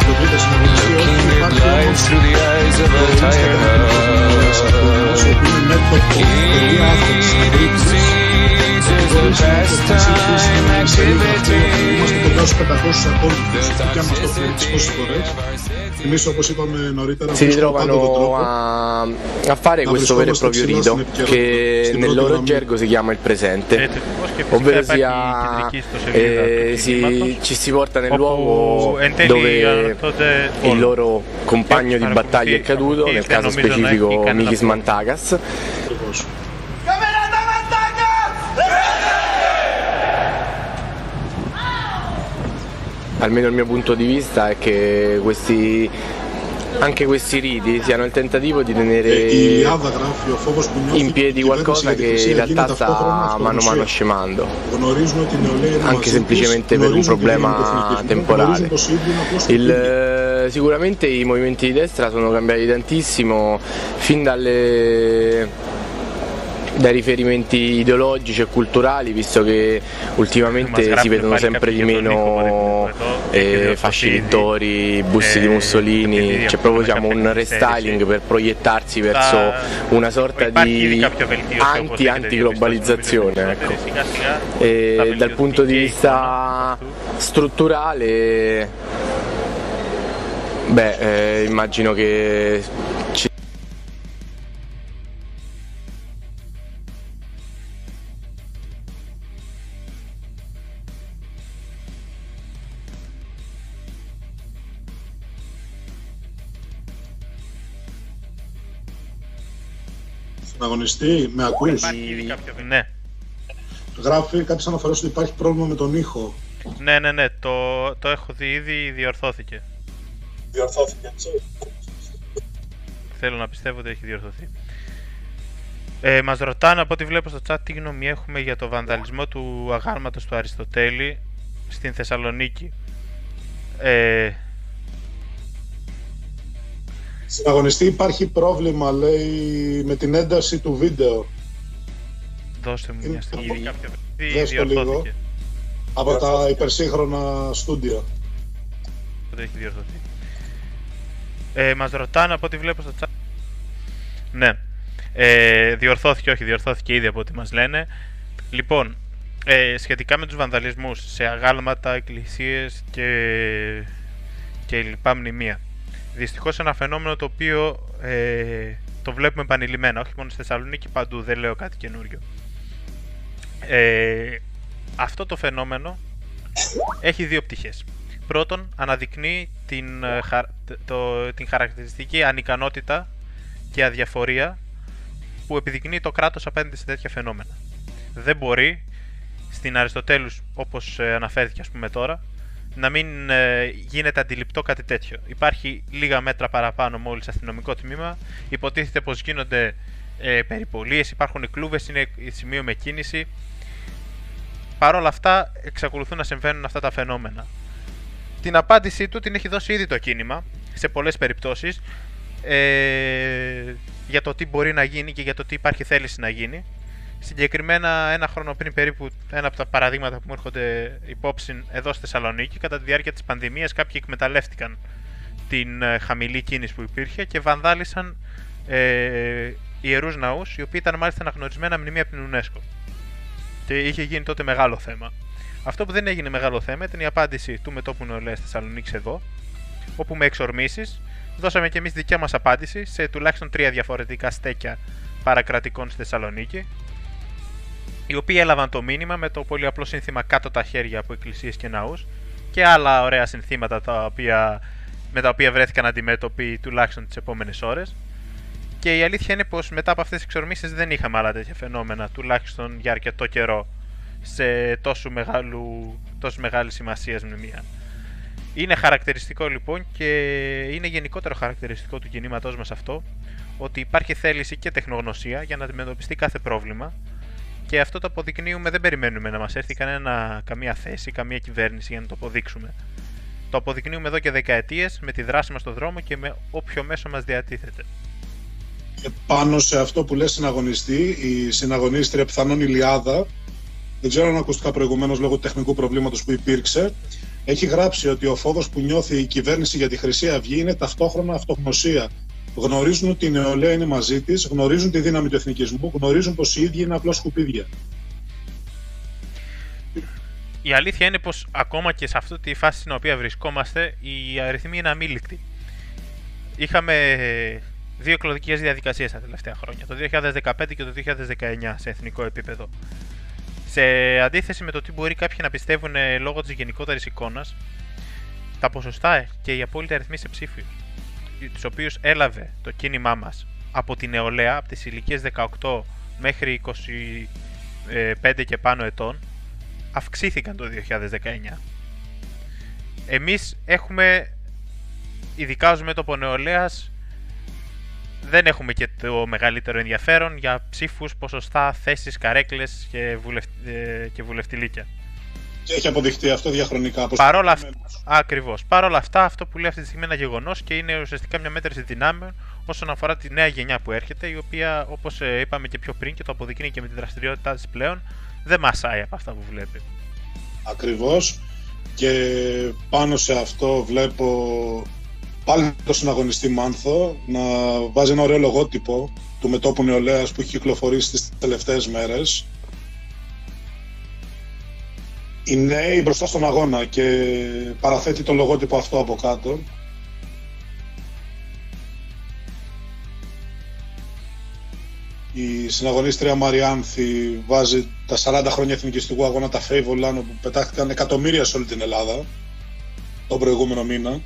Το βρείτε συναγωνιστή όπου υπάρχει light όμως through the eyes of a tired heart. όπου είναι network.athens It seems a pastime activity. Είμαστε κοντά στους 500 ακόλουθους και άμα αυτό φέρεις πόσες φορές εμείς όπως είπαμε νωρίτερα Si βρίσκουμε πάντα τον ritrovano τρόπο a, a fare Ma questo vero e briscola proprio sta rito xilando che στην nel πρώτη loro γραμμή. gergo si chiama il presente. Έτσι ακριβώς και φυσικά Ovvero υπάρχει sia η κεντρική ιστοσελίδα eh, του si, κινήματος, ci si porta nel όπου luogo εν τέλει dove αναρτώνται il όλα. loro compagno di Paraculti- battaglia è caduto, nel paraculti, caso non bisogna specifico chi canna Mikis fuori. almeno il mio punto di vista è che questi anche questi riti siano il tentativo di tenere in piedi qualcosa che in realtà sta mano a mano scemando, anche semplicemente per un problema temporale. Il, eh, sicuramente i movimenti di destra sono cambiati tantissimo fin dalle dai riferimenti ideologici e culturali, visto che ultimamente si vedono sempre di meno eh, vittori, busti di Mussolini, c'è cioè, proprio diciamo un restyling per proiettarsi verso una sorta di anti-antiglobalizzazione. Ecco. E dal punto di vista strutturale, beh, eh, immagino che ci Συναγωνιστή, με ακούς. Υπάρχει ήδη κάποιο Ναι, Γράφει κάποιες αναφορές ότι υπάρχει πρόβλημα με τον ήχο. ναι, ναι, ναι, το, το έχω δει ήδη, διορθώθηκε. Διορθώθηκε έτσι. Θέλω να πιστεύω ότι έχει διορθωθεί. Ε, μας ρωτάνε από ό,τι βλέπω στο chat τι γνώμη έχουμε για το βανδαλισμό του αγάλματος του Αριστοτέλη στην Θεσσαλονίκη. Ε, Συναγωνιστή υπάρχει πρόβλημα, λέει, με την ένταση του βίντεο. δώστε μου μια Είναι- στιγμή. Ήδη κάποια Δες το λίγο. διορθώθηκε. Από τα υπερσύγχρονα στούντιο. Οπότε έχει διορθωθεί. Ε, μας ρωτάνε από ό,τι βλέπω στο chat. Ναι. Ε, διορθώθηκε, όχι, διορθώθηκε ήδη από ό,τι μας λένε. Λοιπόν, ε, σχετικά με τους βανδαλισμούς σε αγάλματα, εκκλησίες και, και λοιπά μνημεία. Δυστυχώς ένα φαινόμενο το οποίο ε, το βλέπουμε επανειλημμένα, όχι μόνο στη Θεσσαλονίκη, παντού, δεν λέω κάτι καινούριο. Ε, αυτό το φαινόμενο έχει δύο πτυχές. Πρώτον, αναδεικνύει την, ε, χαρ- το, την χαρακτηριστική ανικανότητα και αδιαφορία που επιδεικνύει το κράτος απέναντι σε τέτοια φαινόμενα. Δεν μπορεί στην Αριστοτέλους, όπως ε, αναφέρθηκε ας πούμε τώρα, να μην ε, γίνεται αντιληπτό κάτι τέτοιο. Υπάρχει λίγα μέτρα παραπάνω μόλις αστυνομικό τμήμα, υποτίθεται πως γίνονται ε, περιπολίες, υπάρχουν κλούβες, είναι σημείο με κίνηση. Παρ' όλα αυτά εξακολουθούν να συμβαίνουν αυτά τα φαινόμενα. Την απάντησή του την έχει δώσει ήδη το κίνημα σε πολλές περιπτώσεις ε, για το τι μπορεί να γίνει και για το τι υπάρχει θέληση να γίνει. Συγκεκριμένα ένα χρόνο πριν περίπου ένα από τα παραδείγματα που μου έρχονται υπόψη εδώ στη Θεσσαλονίκη κατά τη διάρκεια της πανδημίας κάποιοι εκμεταλλεύτηκαν την ε, χαμηλή κίνηση που υπήρχε και βανδάλισαν ε, ιερούς ναούς οι οποίοι ήταν μάλιστα αναγνωρισμένα μνημεία από την UNESCO και είχε γίνει τότε μεγάλο θέμα. Αυτό που δεν έγινε μεγάλο θέμα ήταν η απάντηση του μετόπου νεολαία Θεσσαλονίκης εδώ, όπου με εξορμήσεις δώσαμε και εμείς δικιά μας απάντηση σε τουλάχιστον τρία διαφορετικά στέκια παρακρατικών στη Θεσσαλονίκη οι οποίοι έλαβαν το μήνυμα με το πολύ απλό σύνθημα κάτω τα χέρια από εκκλησίες και ναούς και άλλα ωραία συνθήματα τα οποία, με τα οποία βρέθηκαν αντιμέτωποι τουλάχιστον τις επόμενες ώρες και η αλήθεια είναι πως μετά από αυτές τις εξορμήσεις δεν είχαμε άλλα τέτοια φαινόμενα τουλάχιστον για αρκετό καιρό σε τόσο, μεγάλου, τόσο μεγάλη σημασία μνημεία. Είναι χαρακτηριστικό λοιπόν και είναι γενικότερο χαρακτηριστικό του κινήματός μας αυτό ότι υπάρχει θέληση και τεχνογνωσία για να αντιμετωπιστεί κάθε πρόβλημα και αυτό το αποδεικνύουμε, δεν περιμένουμε να μας έρθει κανένα, καμία θέση, καμία κυβέρνηση για να το αποδείξουμε. Το αποδεικνύουμε εδώ και δεκαετίες με τη δράση μας στον δρόμο και με όποιο μέσο μας διατίθεται. Και πάνω σε αυτό που λες συναγωνιστή, η συναγωνίστρια πιθανόν Ηλιάδα, δεν ξέρω αν ακούστηκα προηγουμένως λόγω του τεχνικού προβλήματος που υπήρξε, έχει γράψει ότι ο φόβος που νιώθει η κυβέρνηση για τη Χρυσή Αυγή είναι ταυτόχρονα αυτογνωσία. Γνωρίζουν ότι η νεολαία είναι μαζί της, γνωρίζουν τη δύναμη του εθνικισμού, γνωρίζουν πως οι ίδιοι είναι απλώ σκουπίδια. Η αλήθεια είναι πως ακόμα και σε αυτή τη φάση στην οποία βρισκόμαστε οι αριθμοί είναι αμήλικτοι. Είχαμε δύο εκλογικές διαδικασίες τα τελευταία χρόνια, το 2015 και το 2019 σε εθνικό επίπεδο. Σε αντίθεση με το τι μπορεί κάποιοι να πιστεύουν ε, λόγω της γενικότερης εικόνας, τα ποσοστά και οι απόλυτοι αριθμοί σε ψήφιους, τους οποίους έλαβε το κίνημά μας από τη νεολαία, από τις ηλικίες 18 μέχρι 25 και πάνω ετών, αυξήθηκαν το 2019. Εμείς έχουμε, ειδικά ως μέτωπο νεολαίας, δεν έχουμε και το μεγαλύτερο ενδιαφέρον για ψήφους, ποσοστά, θέσεις, καρέκλες και, βουλευ... ε, και βουλευτηλίκια. Και έχει αποδειχτεί αυτό διαχρονικά. Όπως Παρόλα αυτά, ακριβώς. Παρόλα αυτά, αυτό που λέει αυτή τη στιγμή είναι ένα γεγονός και είναι ουσιαστικά μια μέτρηση δυνάμεων όσον αφορά τη νέα γενιά που έρχεται, η οποία, όπως ε, είπαμε και πιο πριν και το αποδεικνύει και με τη δραστηριότητά της πλέον, δεν μασάει από αυτά που βλέπει. Ακριβώς. Και πάνω σε αυτό βλέπω πάλι το συναγωνιστή Μάνθο να βάζει ένα ωραίο λογότυπο του μετόπου νεολαίας που έχει κυκλοφορήσει τις τελευταίες μέρες. Οι νέοι μπροστά στον αγώνα και παραθέτει το λογότυπο αυτό από κάτω. Η συναγωνίστρια Μαριάνθη βάζει τα 40 χρόνια εθνικιστικού αγώνα τα Φέιβολαν που πετάχτηκαν εκατομμύρια σε όλη την Ελλάδα τον προηγούμενο μήνα.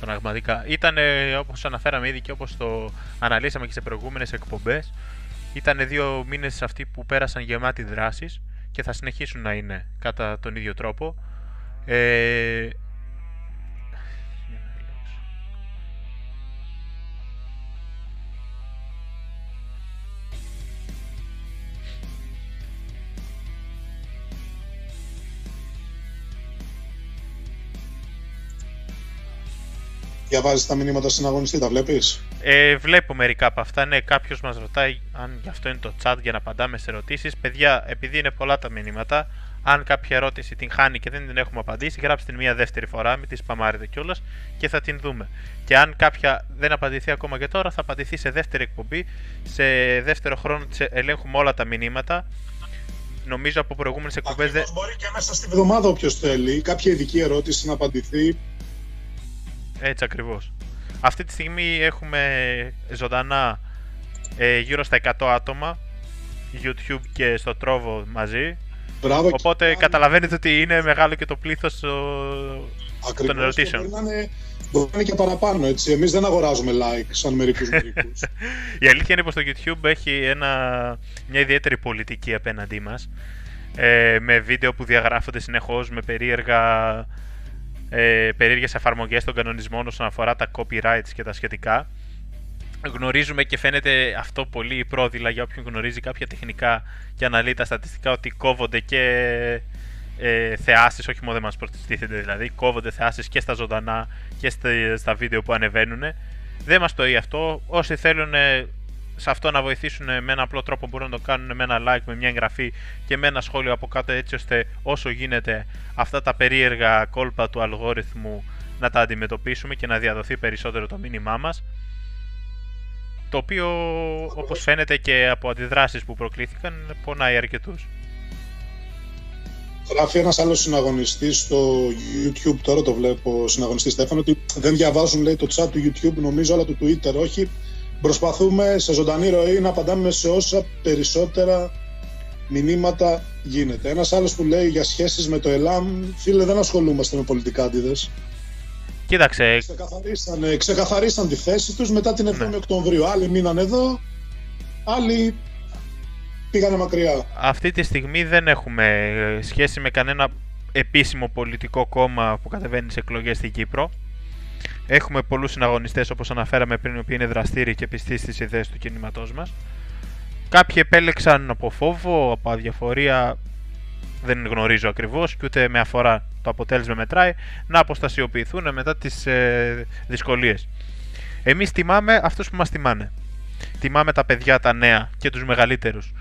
Πραγματικά. Ήταν όπως αναφέραμε ήδη και όπως το αναλύσαμε και σε προηγούμενες εκπομπές, ήταν δύο μήνες αυτοί που πέρασαν γεμάτοι δράσεις και θα συνεχίσουν να είναι κατά τον ίδιο τρόπο. Ε, Διαβάζεις τα μηνύματα στην αγωνιστή, τα βλέπεις; Ε, βλέπω μερικά από αυτά. Ναι, κάποιος μας ρωτάει αν γι' αυτό είναι το chat για να απαντάμε σε ερωτήσεις. Παιδιά, επειδή είναι πολλά τα μηνύματα, αν κάποια ερώτηση την χάνει και δεν την έχουμε απαντήσει, γράψτε την μία δεύτερη φορά, μην τη σπαμάρετε κιόλας και θα την δούμε. Και αν κάποια δεν απαντηθεί ακόμα και τώρα, θα απαντηθεί σε δεύτερη εκπομπή. Σε δεύτερο χρόνο ελέγχουμε όλα τα μηνύματα. Νομίζω από προηγούμενες εκπομπές. Δεν... Μπορεί και μέσα στη βδομάδα, όποιος θέλει, κάποια ειδική ερώτηση να απαντηθεί έτσι ακριβώς. Αυτή τη στιγμή έχουμε ζωντανά ε, γύρω στα 100 άτομα YouTube και στο Trovo μαζί. Μπράβο Οπότε και... καταλαβαίνετε ότι είναι μεγάλο και το πλήθος των ερωτήσεων. Μπορεί να, είναι, μπορεί να είναι και παραπάνω έτσι. Εμείς δεν αγοράζουμε like σαν μερικούς μερικούς. Η αλήθεια είναι πως το YouTube έχει ένα, μια ιδιαίτερη πολιτική απέναντί μας. Ε, με βίντεο που διαγράφονται συνεχώς με περίεργα ε, περίεργες εφαρμογές των κανονισμών όσον αφορά τα copyrights και τα σχετικά. Γνωρίζουμε και φαίνεται αυτό πολύ πρόδειλα για όποιον γνωρίζει κάποια τεχνικά και αναλύει τα στατιστικά ότι κόβονται και ε, θεάσεις, όχι μόνο δεν μας προστίθενται δηλαδή, κόβονται θεάσεις και στα ζωντανά και στα, βίντεο που ανεβαίνουν. Δεν μας το αυτό. Όσοι θέλουν σε αυτό να βοηθήσουν με ένα απλό τρόπο μπορούν να το κάνουν με ένα like, με μια εγγραφή και με ένα σχόλιο από κάτω έτσι ώστε όσο γίνεται αυτά τα περίεργα κόλπα του αλγόριθμου να τα αντιμετωπίσουμε και να διαδοθεί περισσότερο το μήνυμά μας το οποίο όπως φαίνεται και από αντιδράσεις που προκλήθηκαν πονάει αρκετούς. Γράφει ένας άλλος συναγωνιστής στο YouTube, τώρα το βλέπω συναγωνιστής Στέφανο, ότι δεν διαβάζουν λέει, το chat του YouTube, νομίζω, αλλά του Twitter όχι. Προσπαθούμε σε ζωντανή ροή να απαντάμε σε όσα περισσότερα μηνύματα γίνεται. Ένας άλλος που λέει για σχέσεις με το ΕΛΑΜ, φίλε, δεν ασχολούμαστε με πολιτικά αντίδες. Κοίταξε, Ξεκαθαρίσαν, ξεκαθαρίσαν τη θέση τους μετά την 7η Ναι. Οκτωβρίου. Άλλοι μείναν εδώ, άλλοι πήγανε μακριά. αυτή τη στιγμή δεν έχουμε ε, σχέση με κανένα επίσημο πολιτικό κόμμα που κατεβαίνει σε εκλογές στην Κύπρο. Έχουμε πολλούς συναγωνιστές όπως αναφέραμε πριν, οι οποίοι είναι δραστήριοι και πιστοί στις ιδέες του κινήματός μας. Κάποιοι επέλεξαν από φόβο, από αδιαφορία, δεν γνωρίζω ακριβώς και ούτε με αφορά το αποτέλεσμα μετράει, να αποστασιοποιηθούν μετά τις ε, δυσκολίες. Εμείς τιμάμε αυτούς που μας τιμάνε. Τιμάμε τα παιδιά, τα νέα και τους μεγαλύτερους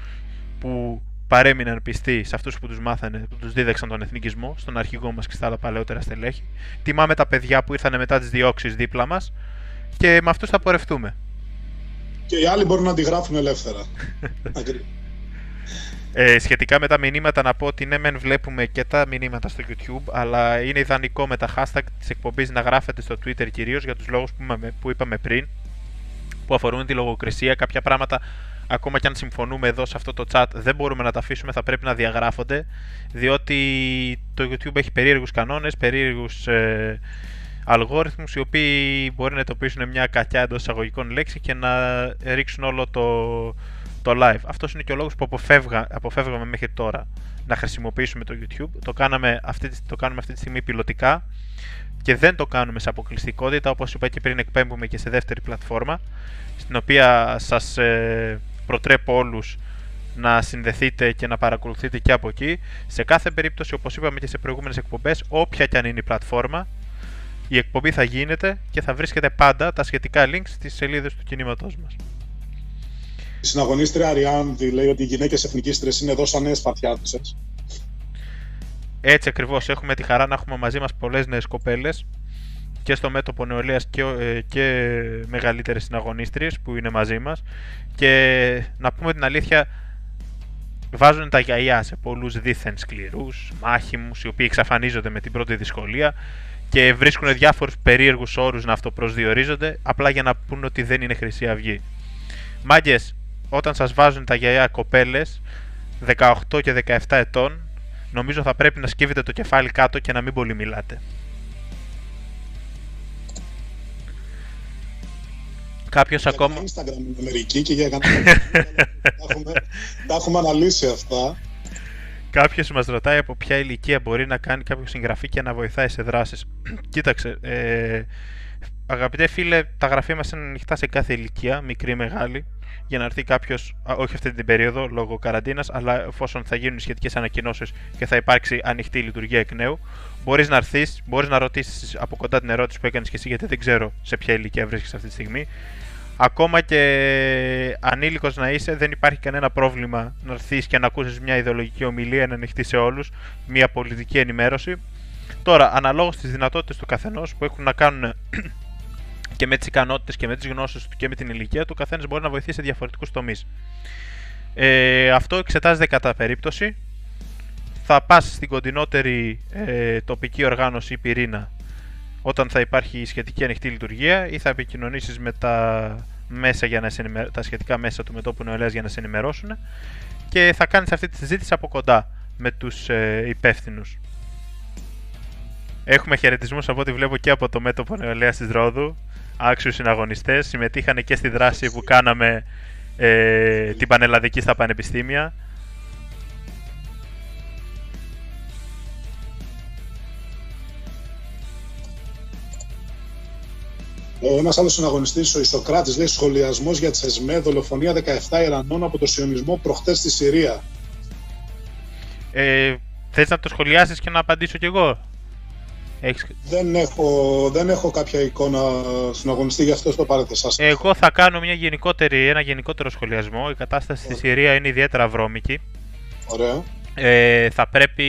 που παρέμειναν πιστοί σε αυτούς που τους μάθανε, που τους δίδεξαν τον εθνικισμό, στον αρχηγό μας και στα άλλα παλαιότερα στελέχη. Τιμάμε τα παιδιά που ήρθαν μετά τις διώξεις δίπλα μας και με αυτούς θα πορευτούμε. Και οι άλλοι μπορούν να τη γράφουν ελεύθερα. Ακρι- Ε, σχετικά με τα μηνύματα να πω ότι ναι μεν βλέπουμε και τα μηνύματα στο YouTube αλλά είναι ιδανικό με τα hashtag της εκπομπής να γράφετε στο Twitter κυρίως για τους λόγους που είπαμε, που είπαμε πριν που αφορούν τη λογοκρισία, κάποια πράγματα ακόμα και αν συμφωνούμε εδώ σε αυτό το chat δεν μπορούμε να τα αφήσουμε, θα πρέπει να διαγράφονται διότι το YouTube έχει περίεργους κανόνες, περίεργους ε, αλγόριθμους οι οποίοι μπορεί να εντοπίσουν μια κακιά εντός εισαγωγικών λέξη και να ρίξουν όλο το, το live. Αυτός είναι και ο λόγος που αποφεύγα, αποφεύγαμε μέχρι τώρα να χρησιμοποιήσουμε το YouTube. Το, κάναμε αυτή, τη- το κάνουμε αυτή τη στιγμή πιλωτικά και δεν το κάνουμε σε αποκλειστικότητα. Όπως είπα και πριν εκπέμπουμε και σε δεύτερη πλατφόρμα στην οποία σας ε, προτρέπω όλους να συνδεθείτε και να παρακολουθείτε και από εκεί. Σε κάθε περίπτωση, όπως είπαμε και σε προηγούμενες εκπομπές, όποια και αν είναι η πλατφόρμα, η εκπομπή θα γίνεται και θα βρίσκεται πάντα τα σχετικά links στις σελίδες του κινήματός μας. Η συναγωνίστρια Αριάνδη λέει ότι οι γυναίκες εθνικίστρε είναι εδώ σαν νέε σπαθιάτισε. Έτσι ακριβώς έχουμε τη χαρά να έχουμε μαζί μας πολλές νέες κοπέλες και στο μέτωπο νεολαίας και, ε, και μεγαλύτερες συναγωνίστριες που είναι μαζί μας και να πούμε την αλήθεια βάζουν τα γιαγιά σε πολλούς δίθεν σκληρούς, μάχημους οι οποίοι εξαφανίζονται με την πρώτη δυσκολία και βρίσκουν διάφορους περίεργους όρους να αυτοπροσδιορίζονται απλά για να πούν ότι δεν είναι Χρυσή Αυγή. Μάγκες, όταν σας βάζουν τα γιαγιά κοπέλες 18 και 17 ετών νομίζω θα πρέπει να σκύβετε το κεφάλι κάτω και να μην πολύ μιλάτε. Κάποιος ακόμα... Για Instagram είναι μερικοί και για κανένα. τα, έχουμε, τα έχουμε αναλύσει αυτά. Κάποιος μας ρωτάει από ποια ηλικία μπορεί να κάνει κάποιο συγγραφή και να βοηθάει σε δράσεις. Κοίταξε, ε, αγαπητέ φίλε, τα γραφεία μας είναι ανοιχτά σε κάθε ηλικία, μικρή ή μεγάλη, για να έρθει κάποιος, όχι αυτή την περίοδο λόγω καραντίνας, αλλά εφόσον θα γίνουν οι σχετικές ανακοινώσεις και θα υπάρξει ανοιχτή λειτουργία εκ νέου, μπορείς να έρθεις, μπορείς να ρωτήσεις από κοντά την ερώτηση που έκανες και εσύ, γιατί δεν ξέρω σε ποια ηλικία βρίσκεσαι αυτή τη στιγμή. Ακόμα και ανήλικος να είσαι, δεν υπάρχει κανένα πρόβλημα να έρθεις και να ακούσεις μια ιδεολογική ομιλία, να ανοιχτεί σε όλους, μια πολιτική ενημέρωση. Τώρα, αναλόγως στις δυνατότητες του καθενός που έχουν να κάνουν και με τις ικανότητες και με τις γνώσεις του και με την ηλικία του, ο καθένας μπορεί να βοηθήσει σε διαφορετικούς τομείς. Ε, αυτό εξετάζεται κατά περίπτωση. Θα πας στην κοντινότερη ε, τοπική οργάνωση ή πυρήνα όταν θα υπάρχει η σχετική ανοιχτή λειτουργία ή θα επικοινωνήσεις με τα, μέσα για να σε ενημερ- τα σχετικά μέσα του μετώπου νεολαίας για να σε ενημερώσουν και θα κάνεις αυτή τη συζήτηση από κοντά με τους ε, υπεύθυνους. Έχουμε χαιρετισμούς από ό,τι βλέπω και από το μέτωπο νεολαίας της Ρόδου άξιους συναγωνιστές, συμμετείχαν και στη δράση που κάναμε ε, την πανελλαδική στα πανεπιστήμια. Ένας άλλος συναγωνιστής, ο Ισοκράτης, λέει σχολιασμός για τις ΕΣΜΕ, δολοφονία 17 Ιρανών από το Σιωνισμό προχτές στη Συρία. Ε, θες να το σχολιάσεις και να απαντήσω κι εγώ; Έχεις... Δεν έχω, δεν έχω κάποια εικόνα συναγωνιστή, γι' αυτό το πάρετε εσά. Εγώ θα κάνω μια γενικότερη, ένα γενικότερο σχολιασμό. Η κατάσταση στη Συρία είναι ιδιαίτερα βρώμικη. Ωραία. Ε, θα πρέπει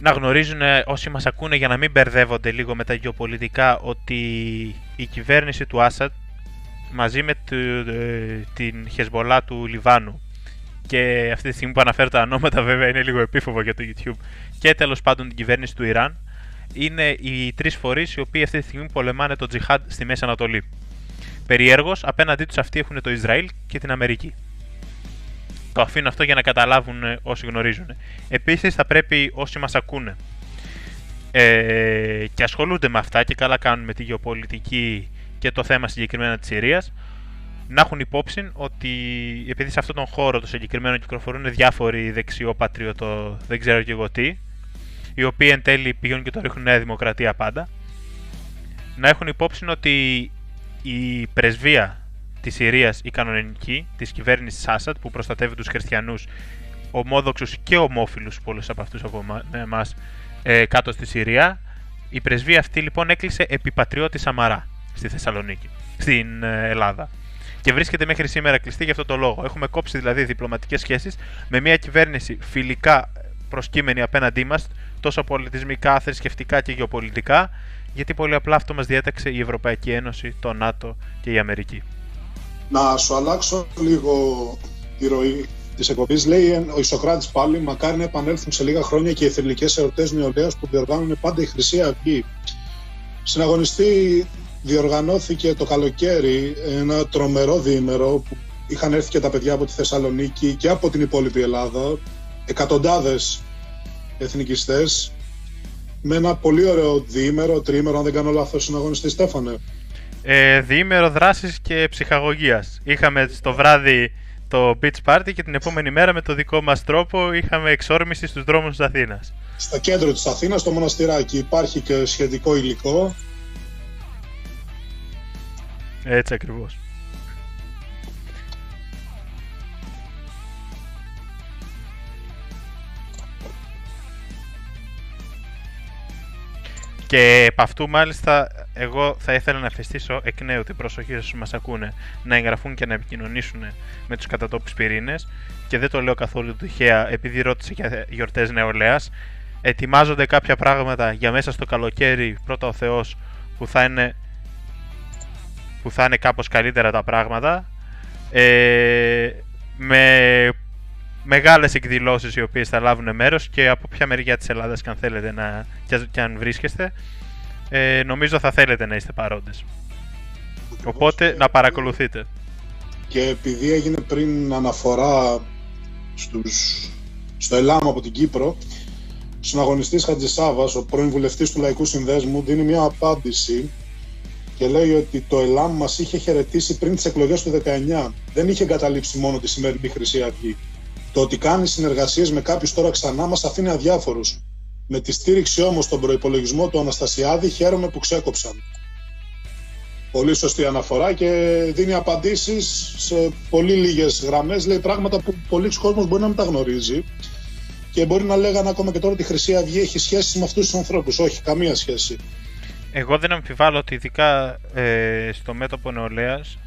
να γνωρίζουν ε, όσοι μας ακούνε για να μην μπερδεύονται λίγο με τα γεωπολιτικά ότι η κυβέρνηση του Άσαντ μαζί με του- ε, την Χεσμολά του Λιβάνου και αυτή τη στιγμή που αναφέρω τα ονόματα βέβαια είναι λίγο επίφοβο για το YouTube και τέλος πάντων την κυβέρνηση του Ιράν είναι οι τρεις φορείς οι οποίοι αυτή τη στιγμή πολεμάνε το τζιχάντ στη Μέση Ανατολή. Περιέργως, απέναντί τους αυτοί έχουν το Ισραήλ και την Αμερική. Το αφήνω αυτό για να καταλάβουν ε, όσοι γνωρίζουν. Επίσης θα πρέπει όσοι μας ακούνε ε, και ασχολούνται με αυτά και καλά κάνουν με τη γεωπολιτική και το θέμα συγκεκριμένα της Συρίας να έχουν υπόψη ότι επειδή σε αυτόν τον χώρο το συγκεκριμένο κυκλοφορούν διάφοροι δεξιόπατριωτο δεν ξέρω και εγώ τι οι οποίοι εν τέλει πηγαίνουν και το ρίχνουν Νέα Δημοκρατία πάντα να έχουν υπόψη ότι η πρεσβεία της Συρίας η κανονική της κυβέρνησης Άσαντ που προστατεύει τους χριστιανούς ομόδοξους και ομόφιλους πολλούς από αυτούς από εμάς ε, κάτω στη Συρία η πρεσβεία αυτή λοιπόν έκλεισε επί πατριώτη Σαμαρά στη Θεσσαλονίκη, στην ε, Ελλάδα. Και βρίσκεται μέχρι σήμερα κλειστή για αυτό το λόγο. Έχουμε κόψει δηλαδή διπλωματικές σχέσεις με μια κυβέρνηση φιλικά προσκύμενη απέναντί μας, τόσο πολιτισμικά, θρησκευτικά και γεωπολιτικά, γιατί πολύ απλά αυτό μας διέταξε η Ευρωπαϊκή Ένωση, το ΝΑΤΟ και η Αμερική. Να σου αλλάξω λίγο τη ροή της εκπομπής. Λέει ο Ισοκράτη πάλι: Μακάρι να επανέλθουν σε λίγα χρόνια και οι θρηλυκές εορτέ νεολαίας που διοργάνουν πάντα η Χρυσή Αυγή. Συναγωνιστή διοργανώθηκε το καλοκαίρι ένα τρομερό διήμερο που είχαν έρθει και τα παιδιά από τη Θεσσαλονίκη και από την υπόλοιπη Ελλάδα, εκατοντάδες εθνικιστές, με ένα πολύ ωραίο διήμερο, τριήμερο, αν δεν κάνω λάθος, συναγωνιστή Στέφανε. Ε, διήμερο δράσης και ψυχαγωγίας. Είχαμε στο βράδυ το beach party και την επόμενη μέρα με το δικό μας τρόπο είχαμε εξόρμηση στους δρόμους της Αθήνας. Στο κέντρο της Αθήνας, στο μοναστηράκι, υπάρχει και σχετικό υλικό έτσι ακριβώς. Και επ' αυτού μάλιστα εγώ θα ήθελα να εφιστήσω εκ νέου την προσοχή σας που μας ακούνε να εγγραφούν και να επικοινωνήσουν με τους κατατόπους πυρήνες. Και δεν το λέω καθόλου τυχαία επειδή ρώτησε για γιορτές νεολαίας. Ετοιμάζονται κάποια πράγματα για μέσα στο καλοκαίρι πρώτα ο Θεός που θα είναι που θα είναι κάπως καλύτερα τα πράγματα. Ε, με μεγάλες εκδηλώσεις οι οποίες θα λάβουν μέρος και από ποια μεριά της Ελλάδας και αν θέλετε να, και αν βρίσκεστε ε, νομίζω θα θέλετε να είστε παρόντες. Οπότε να παρακολουθείτε. Και επειδή έγινε πριν αναφορά στους, στο Ελλάμ από την Κύπρο, ο συναγωνιστής Χατζησάβας, ο πρώην βουλευτής του Λαϊκού Συνδέσμου, δίνει μια απάντηση και λέει ότι το ΕΛΑΜ μας είχε χαιρετήσει πριν τις εκλογές του 19. Δεν είχε εγκαταλείψει μόνο τη σημερινή Χρυσή Αυγή. Το ότι κάνει συνεργασίες με κάποιους τώρα ξανά μας αφήνει αδιάφορους. Με τη στήριξη όμως στον προπολογισμό του Αναστασιάδη, χαίρομαι που ξέκοψαν. Πολύ σωστή αναφορά και δίνει απαντήσεις σε πολύ λίγες γραμμές. Λέει πράγματα που πολλοί κόσμος μπορεί να μην τα γνωρίζει. Και μπορεί να λέγανε ακόμα και τώρα ότι η Χρυσή Αυγή έχει σχέση με αυτούς τους ανθρώπους. Όχι, καμία σχέση. Εγώ δεν αμφιβάλλω ότι ειδικά ε, στο μέτωπο νεολαίας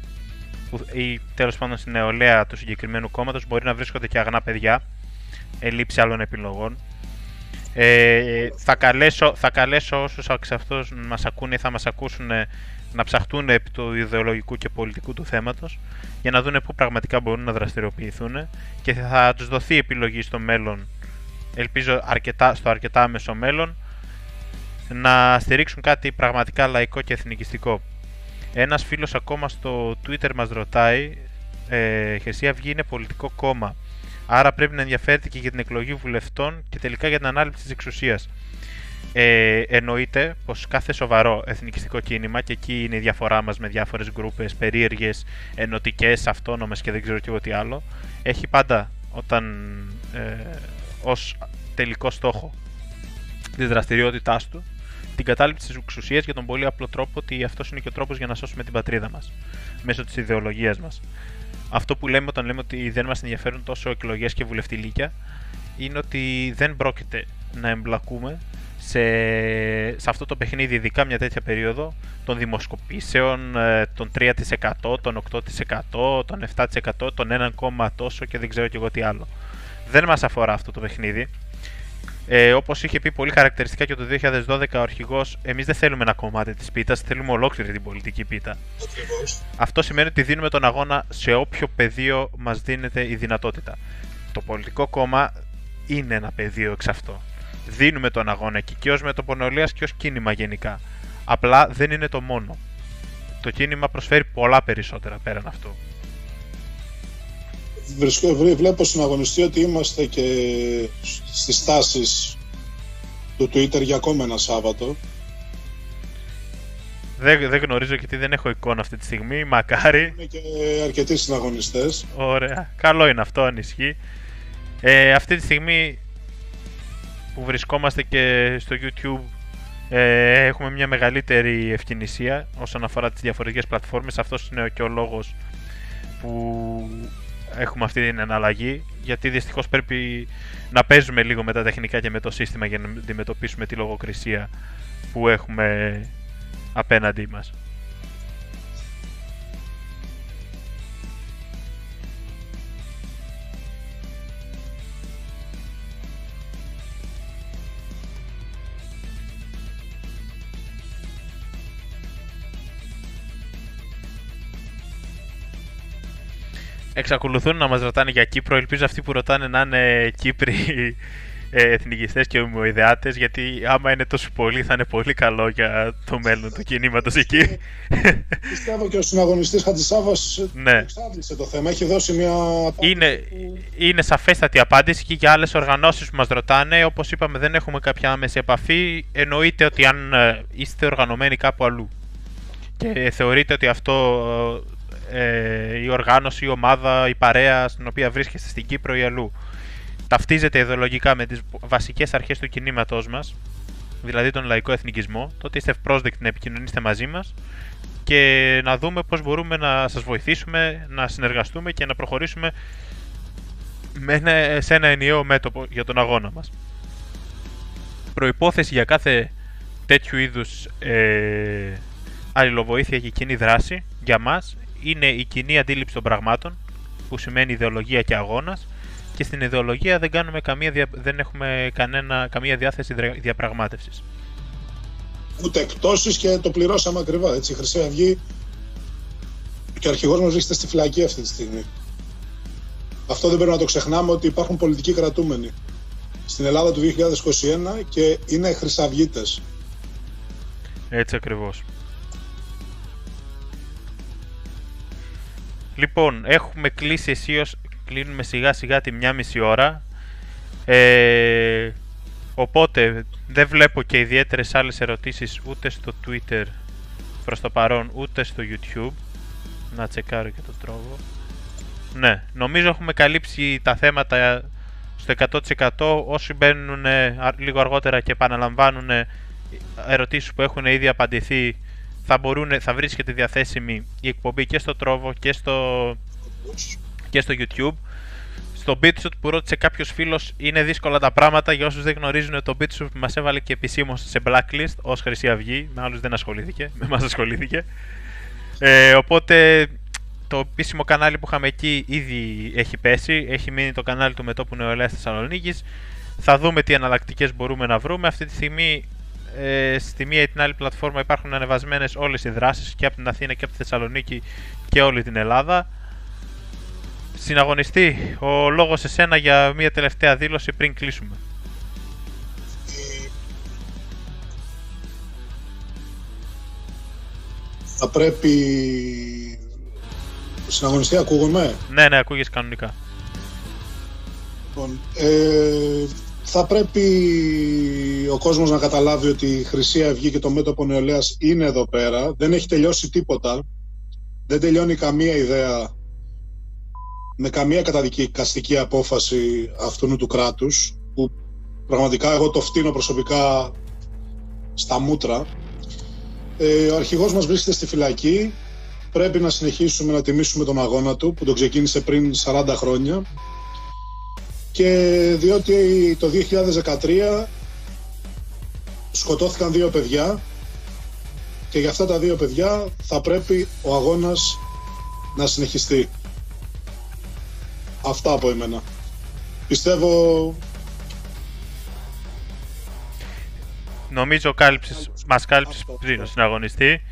ή τέλος πάντων στην νεολαία του συγκεκριμένου κόμματος μπορεί να βρίσκονται και αγνά παιδιά, ελλείψη άλλων επιλογών. Ε, θα, καλέσω, θα καλέσω όσους εξ αυτούς μας ακούνε ή θα μας ακούσουν να ψαχτούν επί του ιδεολογικού και πολιτικού του θέματος για να δουν πού πραγματικά μπορούν να δραστηριοποιηθούν και θα τους δοθεί επιλογή στο μέλλον ελπίζω αρκετά, στο αρκετά άμεσο μέλλον να στηρίξουν κάτι πραγματικά λαϊκό και εθνικιστικό. Ένας φίλος ακόμα στο Twitter μας ρωτάει ε, Χρυσή Αυγή είναι πολιτικό κόμμα άρα πρέπει να ενδιαφέρεται και για την εκλογή βουλευτών και τελικά για την ανάληψη της εξουσίας. Ε, εννοείται πως κάθε σοβαρό εθνικιστικό κίνημα και εκεί είναι η διαφορά μας με διάφορες γκρούπες περίεργες, ενωτικές, αυτόνομες και δεν ξέρω και εγώ τι άλλο έχει πάντα όταν ε, ως τελικό στόχο τη δραστηριότητάς του την κατάληψη της εξουσίας για τον πολύ απλό τρόπο ότι αυτός είναι και ο τρόπος για να σώσουμε την πατρίδα μας μέσω της ιδεολογίας μας. Αυτό που λέμε όταν λέμε ότι δεν μας ενδιαφέρουν τόσο εκλογές και βουλευτηλίκια είναι ότι δεν πρόκειται να εμπλακούμε σε, σε αυτό το παιχνίδι, ειδικά μια τέτοια περίοδο των δημοσκοπήσεων, ε, των 3%, των 8%, των 7%, των 1, τόσο και δεν ξέρω και εγώ τι άλλο. Δεν μας αφορά αυτό το παιχνίδι ε, Όπως είχε πει πολύ χαρακτηριστικά και το 2012 ο αρχηγός, εμείς δεν θέλουμε ένα κομμάτι της πίτας, θέλουμε ολόκληρη την πολιτική πίτα. Αυτό σημαίνει ότι δίνουμε τον αγώνα σε όποιο πεδίο μας δίνεται η δυνατότητα. Το πολιτικό κόμμα είναι ένα πεδίο εξ αυτό. Δίνουμε τον αγώνα εκεί και ως μετοπονολίας και ως κίνημα γενικά. Απλά δεν είναι το μόνο. Το κίνημα προσφέρει πολλά περισσότερα πέραν αυτού. Βρισκό, βρε- βλέπω στην αγωνιστή ότι είμαστε και στις τάσεις του Twitter για ακόμα ένα Σάββατο. Δεν, δεν γνωρίζω γιατί δεν έχω εικόνα αυτή τη στιγμή. Μακάρι. Είναι και αρκετοί συναγωνιστές. Ωραία. Καλό είναι αυτό αν ισχύει. Ε, αυτή τη στιγμή που βρισκόμαστε και στο YouTube ε, έχουμε μια μεγαλύτερη ευκαινησία όσον αφορά τις διαφορετικές πλατφόρμες. Αυτός είναι και ο λόγος που έχουμε αυτή την εναλλαγή γιατί δυστυχώς πρέπει να παίζουμε λίγο με τα τεχνικά και με το σύστημα για να αντιμετωπίσουμε τη λογοκρισία που έχουμε απέναντί μας. Εξακολουθούν να μας ρωτάνε για Κύπρο. Ελπίζω αυτοί που ρωτάνε να είναι Κύπροι ε, εθνικιστές και ομοειδεάτες γιατί άμα είναι τόσο πολλοί θα είναι πολύ καλό για το μέλλον του κινήματος εκεί. Πιστεύω και ο συναγωνιστής Χατζησάβας Ναι. εξάντλησε το θέμα. Έχει δώσει μια απάντηση είναι, που- είναι σαφέστατη απάντηση και για άλλες οργανώσεις που μας ρωτάνε. Όπως είπαμε δεν έχουμε κάποια άμεση επαφή. Εννοείται ότι αν ε, είστε οργανωμένοι κάπου αλλού και θεωρείτε ότι αυτό ε, η οργάνωση, η ομάδα, η παρέα στην οποία βρίσκεστε στην Κύπρο ή αλλού ταυτίζεται ιδεολογικά με τις βασικές αρχές του κινήματός μας δηλαδή τον λαϊκό εθνικισμό, τότε είστε ευπρόσδεκτοι να επικοινωνήσετε μαζί μας και να δούμε πώς μπορούμε να σας βοηθήσουμε, να συνεργαστούμε και να προχωρήσουμε με ένα- σε ένα ενιαίο μέτωπο για τον αγώνα μας. Προϋπόθεση για κάθε τέτοιου είδους ε, αλληλοβοήθεια και κοινή δράση για μας είναι η κοινή αντίληψη των πραγμάτων που σημαίνει ιδεολογία και αγώνας και στην ιδεολογία δεν, κάνουμε καμία, δια- δεν έχουμε κανένα, καμία διάθεση δρα- διαπραγμάτευσης. ούτε εκτόσεις και το πληρώσαμε ακριβά. Έτσι, η Χρυσή Αυγή και ο αρχηγός μας βρίσκεται στη φυλακή αυτή τη στιγμή. Αυτό δεν πρέπει να το ξεχνάμε ότι υπάρχουν πολιτικοί κρατούμενοι στην Ελλάδα του 2021 και είναι χρυσαυγίτες. Έτσι ακριβώς. Λοιπόν, έχουμε κλείσει αισίως, κλείνουμε σιγά σιγά τη μια μισή ώρα. Ε, οπότε δεν βλέπω και ιδιαίτερες άλλες ερωτήσεις ούτε στο Twitter προς το παρόν ούτε στο YouTube. Να τσεκάρω και το τρόπο. Ναι, νομίζω έχουμε καλύψει τα θέματα στο 100% όσοι μπαίνουν ε, α- λίγο αργότερα και επαναλαμβάνουν ε, ερωτήσεις που έχουν ήδη απαντηθεί θα, μπορούν, θα βρίσκεται διαθέσιμη η εκπομπή και στο Trovo και στο, και στο YouTube. Στο BitShoot που ρώτησε κάποιος φίλος είναι δύσκολα τα πράγματα. Για όσους δεν γνωρίζουν, το BitShoot μας έβαλε και επισήμως σε blacklist ως Χρυσή Αυγή. Με άλλους δεν ασχολήθηκε. Με εμά ασχολήθηκε. Ε, οπότε το επίσημο κανάλι που είχαμε εκεί ήδη έχει πέσει. Έχει μείνει το κανάλι του Μετώπου Νεολαίας Θεσσαλονίκης. Θα δούμε τι εναλλακτικές μπορούμε να βρούμε. Αυτή τη στιγμή ε, στη μία ή την άλλη πλατφόρμα υπάρχουν ανεβασμένες όλες οι δράσεις και από την Αθήνα και από τη Θεσσαλονίκη και όλη την Ελλάδα. Συναγωνιστή, ο λόγος σε σένα για μία τελευταία δήλωση πριν κλείσουμε. Θα πρέπει... Συναγωνιστή ακούγομαι; Ναι, ναι, ακούγες κανονικά. Λοιπόν, ε, θα πρέπει ο κόσμος να καταλάβει ότι η Χρυσή Αυγή και το μέτωπο νεολαίας είναι εδώ πέρα. Δεν έχει τελειώσει τίποτα. Δεν τελειώνει καμία ιδέα με καμία καταδικαστική απόφαση αυτού του κράτους που πραγματικά εγώ το φτύνω προσωπικά στα μούτρα. Ε, ο αρχηγός μας βρίσκεται στη φυλακή. Πρέπει να συνεχίσουμε να τιμήσουμε τον αγώνα του που τον ξεκίνησε πριν 40 χρόνια και διότι το 2013 σκοτώθηκαν δύο παιδιά και για αυτά τα δύο παιδιά θα πρέπει ο αγώνας να συνεχιστεί. Αυτά από εμένα. Πιστεύω Νομίζω κάλυψες, μας κάλυψες Αυτό, πριν ο αυτό. συναγωνιστή.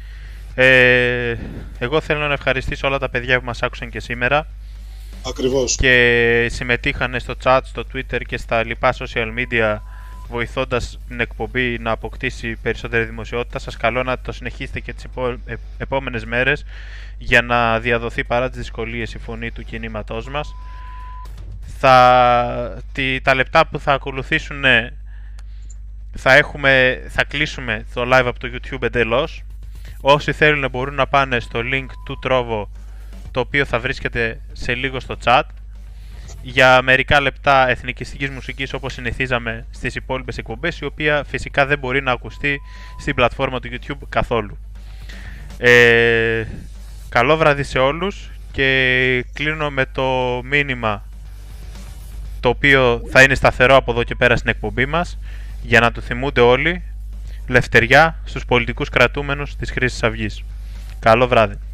Ε, εγώ θέλω να ευχαριστήσω όλα τα παιδιά που μας άκουσαν και σήμερα. Ακριβώς. και συμμετείχαν στο chat, στο Twitter και στα λοιπά social media βοηθώντας την εκπομπή να αποκτήσει περισσότερη δημοσιότητα. Σας καλώ να το συνεχίσετε και τις επό- ε- επόμενες μέρες για να διαδοθεί παρά τις δυσκολίες η φωνή του κινήματός μας. Θα, τι, τα λεπτά που θα ακολουθήσουν ε, θα, έχουμε, θα κλείσουμε το live από το YouTube εντελώς. Όσοι θέλουν μπορούν να πάνε στο link του Τρόβο το οποίο θα βρίσκεται σε λίγο στο chat για μερικά λεπτά εθνικιστικής μουσικής όπως συνηθίζαμε στις υπόλοιπες εκπομπές η οποία φυσικά δεν μπορεί να ακουστεί στην πλατφόρμα του YouTube καθόλου. Ε, καλό βράδυ σε όλους και κλείνω με το μήνυμα το οποίο θα είναι σταθερό από εδώ και πέρα στην εκπομπή μας για να το θυμούνται όλοι λευτεριά στους πολιτικούς κρατούμενους της Χρήσης Αυγής. Καλό βράδυ.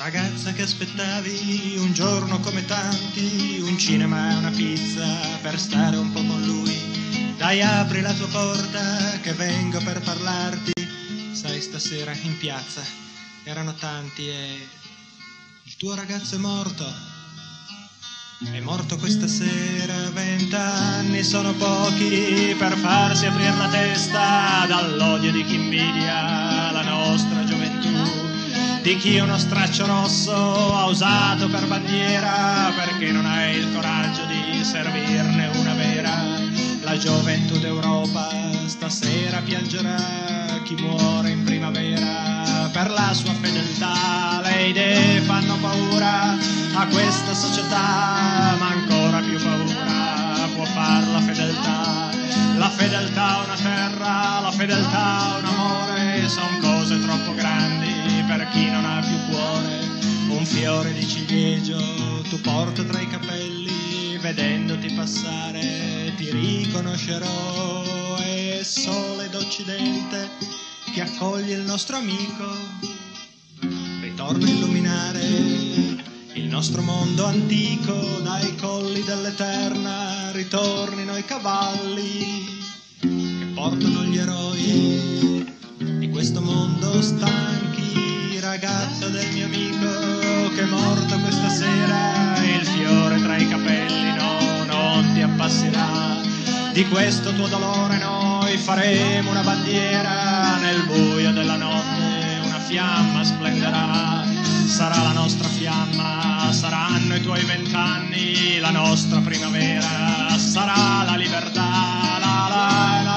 Ragazza che aspettavi un giorno come tanti, un cinema e una pizza per stare un po' con lui. Dai, apri la tua porta che vengo per parlarti. Sai, stasera in piazza erano tanti e il tuo ragazzo è morto. È morto questa sera, vent'anni sono pochi per farsi aprire la testa dall'odio di chi invidia la nostra di chi uno straccio rosso ha usato per bandiera perché non hai il coraggio di servirne una vera. La gioventù d'Europa stasera piangerà chi muore in primavera per la sua fedeltà. Le idee fanno paura a questa società, ma ancora più paura può far la fedeltà. La fedeltà a una terra, la fedeltà a un amore, sono cose troppo grandi chi non ha più cuore. Un fiore di ciliegio tu porta tra i capelli, vedendoti passare ti riconoscerò. E sole d'Occidente che accoglie il nostro amico, ritorna a illuminare il nostro mondo antico. Dai colli dell'Eterna ritornino i cavalli che portano gli eroi di questo mondo stanchi, ragazza del mio amico che è morto questa sera, il fiore tra i capelli no, non ti appasserà. Di questo tuo dolore noi faremo una bandiera nel buio della notte, una fiamma splenderà. Sarà la nostra fiamma, saranno i tuoi vent'anni, la nostra primavera, sarà la libertà. La la la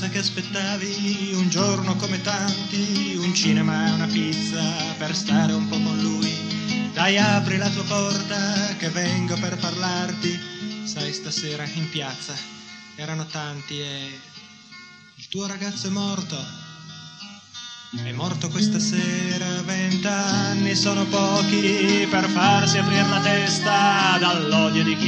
Ragazza che aspettavi un giorno come tanti, un cinema e una pizza per stare un po' con lui. Dai, apri la tua porta che vengo per parlarti. Sai, stasera in piazza erano tanti e il tuo ragazzo è morto. È morto questa sera, vent'anni sono pochi per farsi aprire la testa dall'odio di chi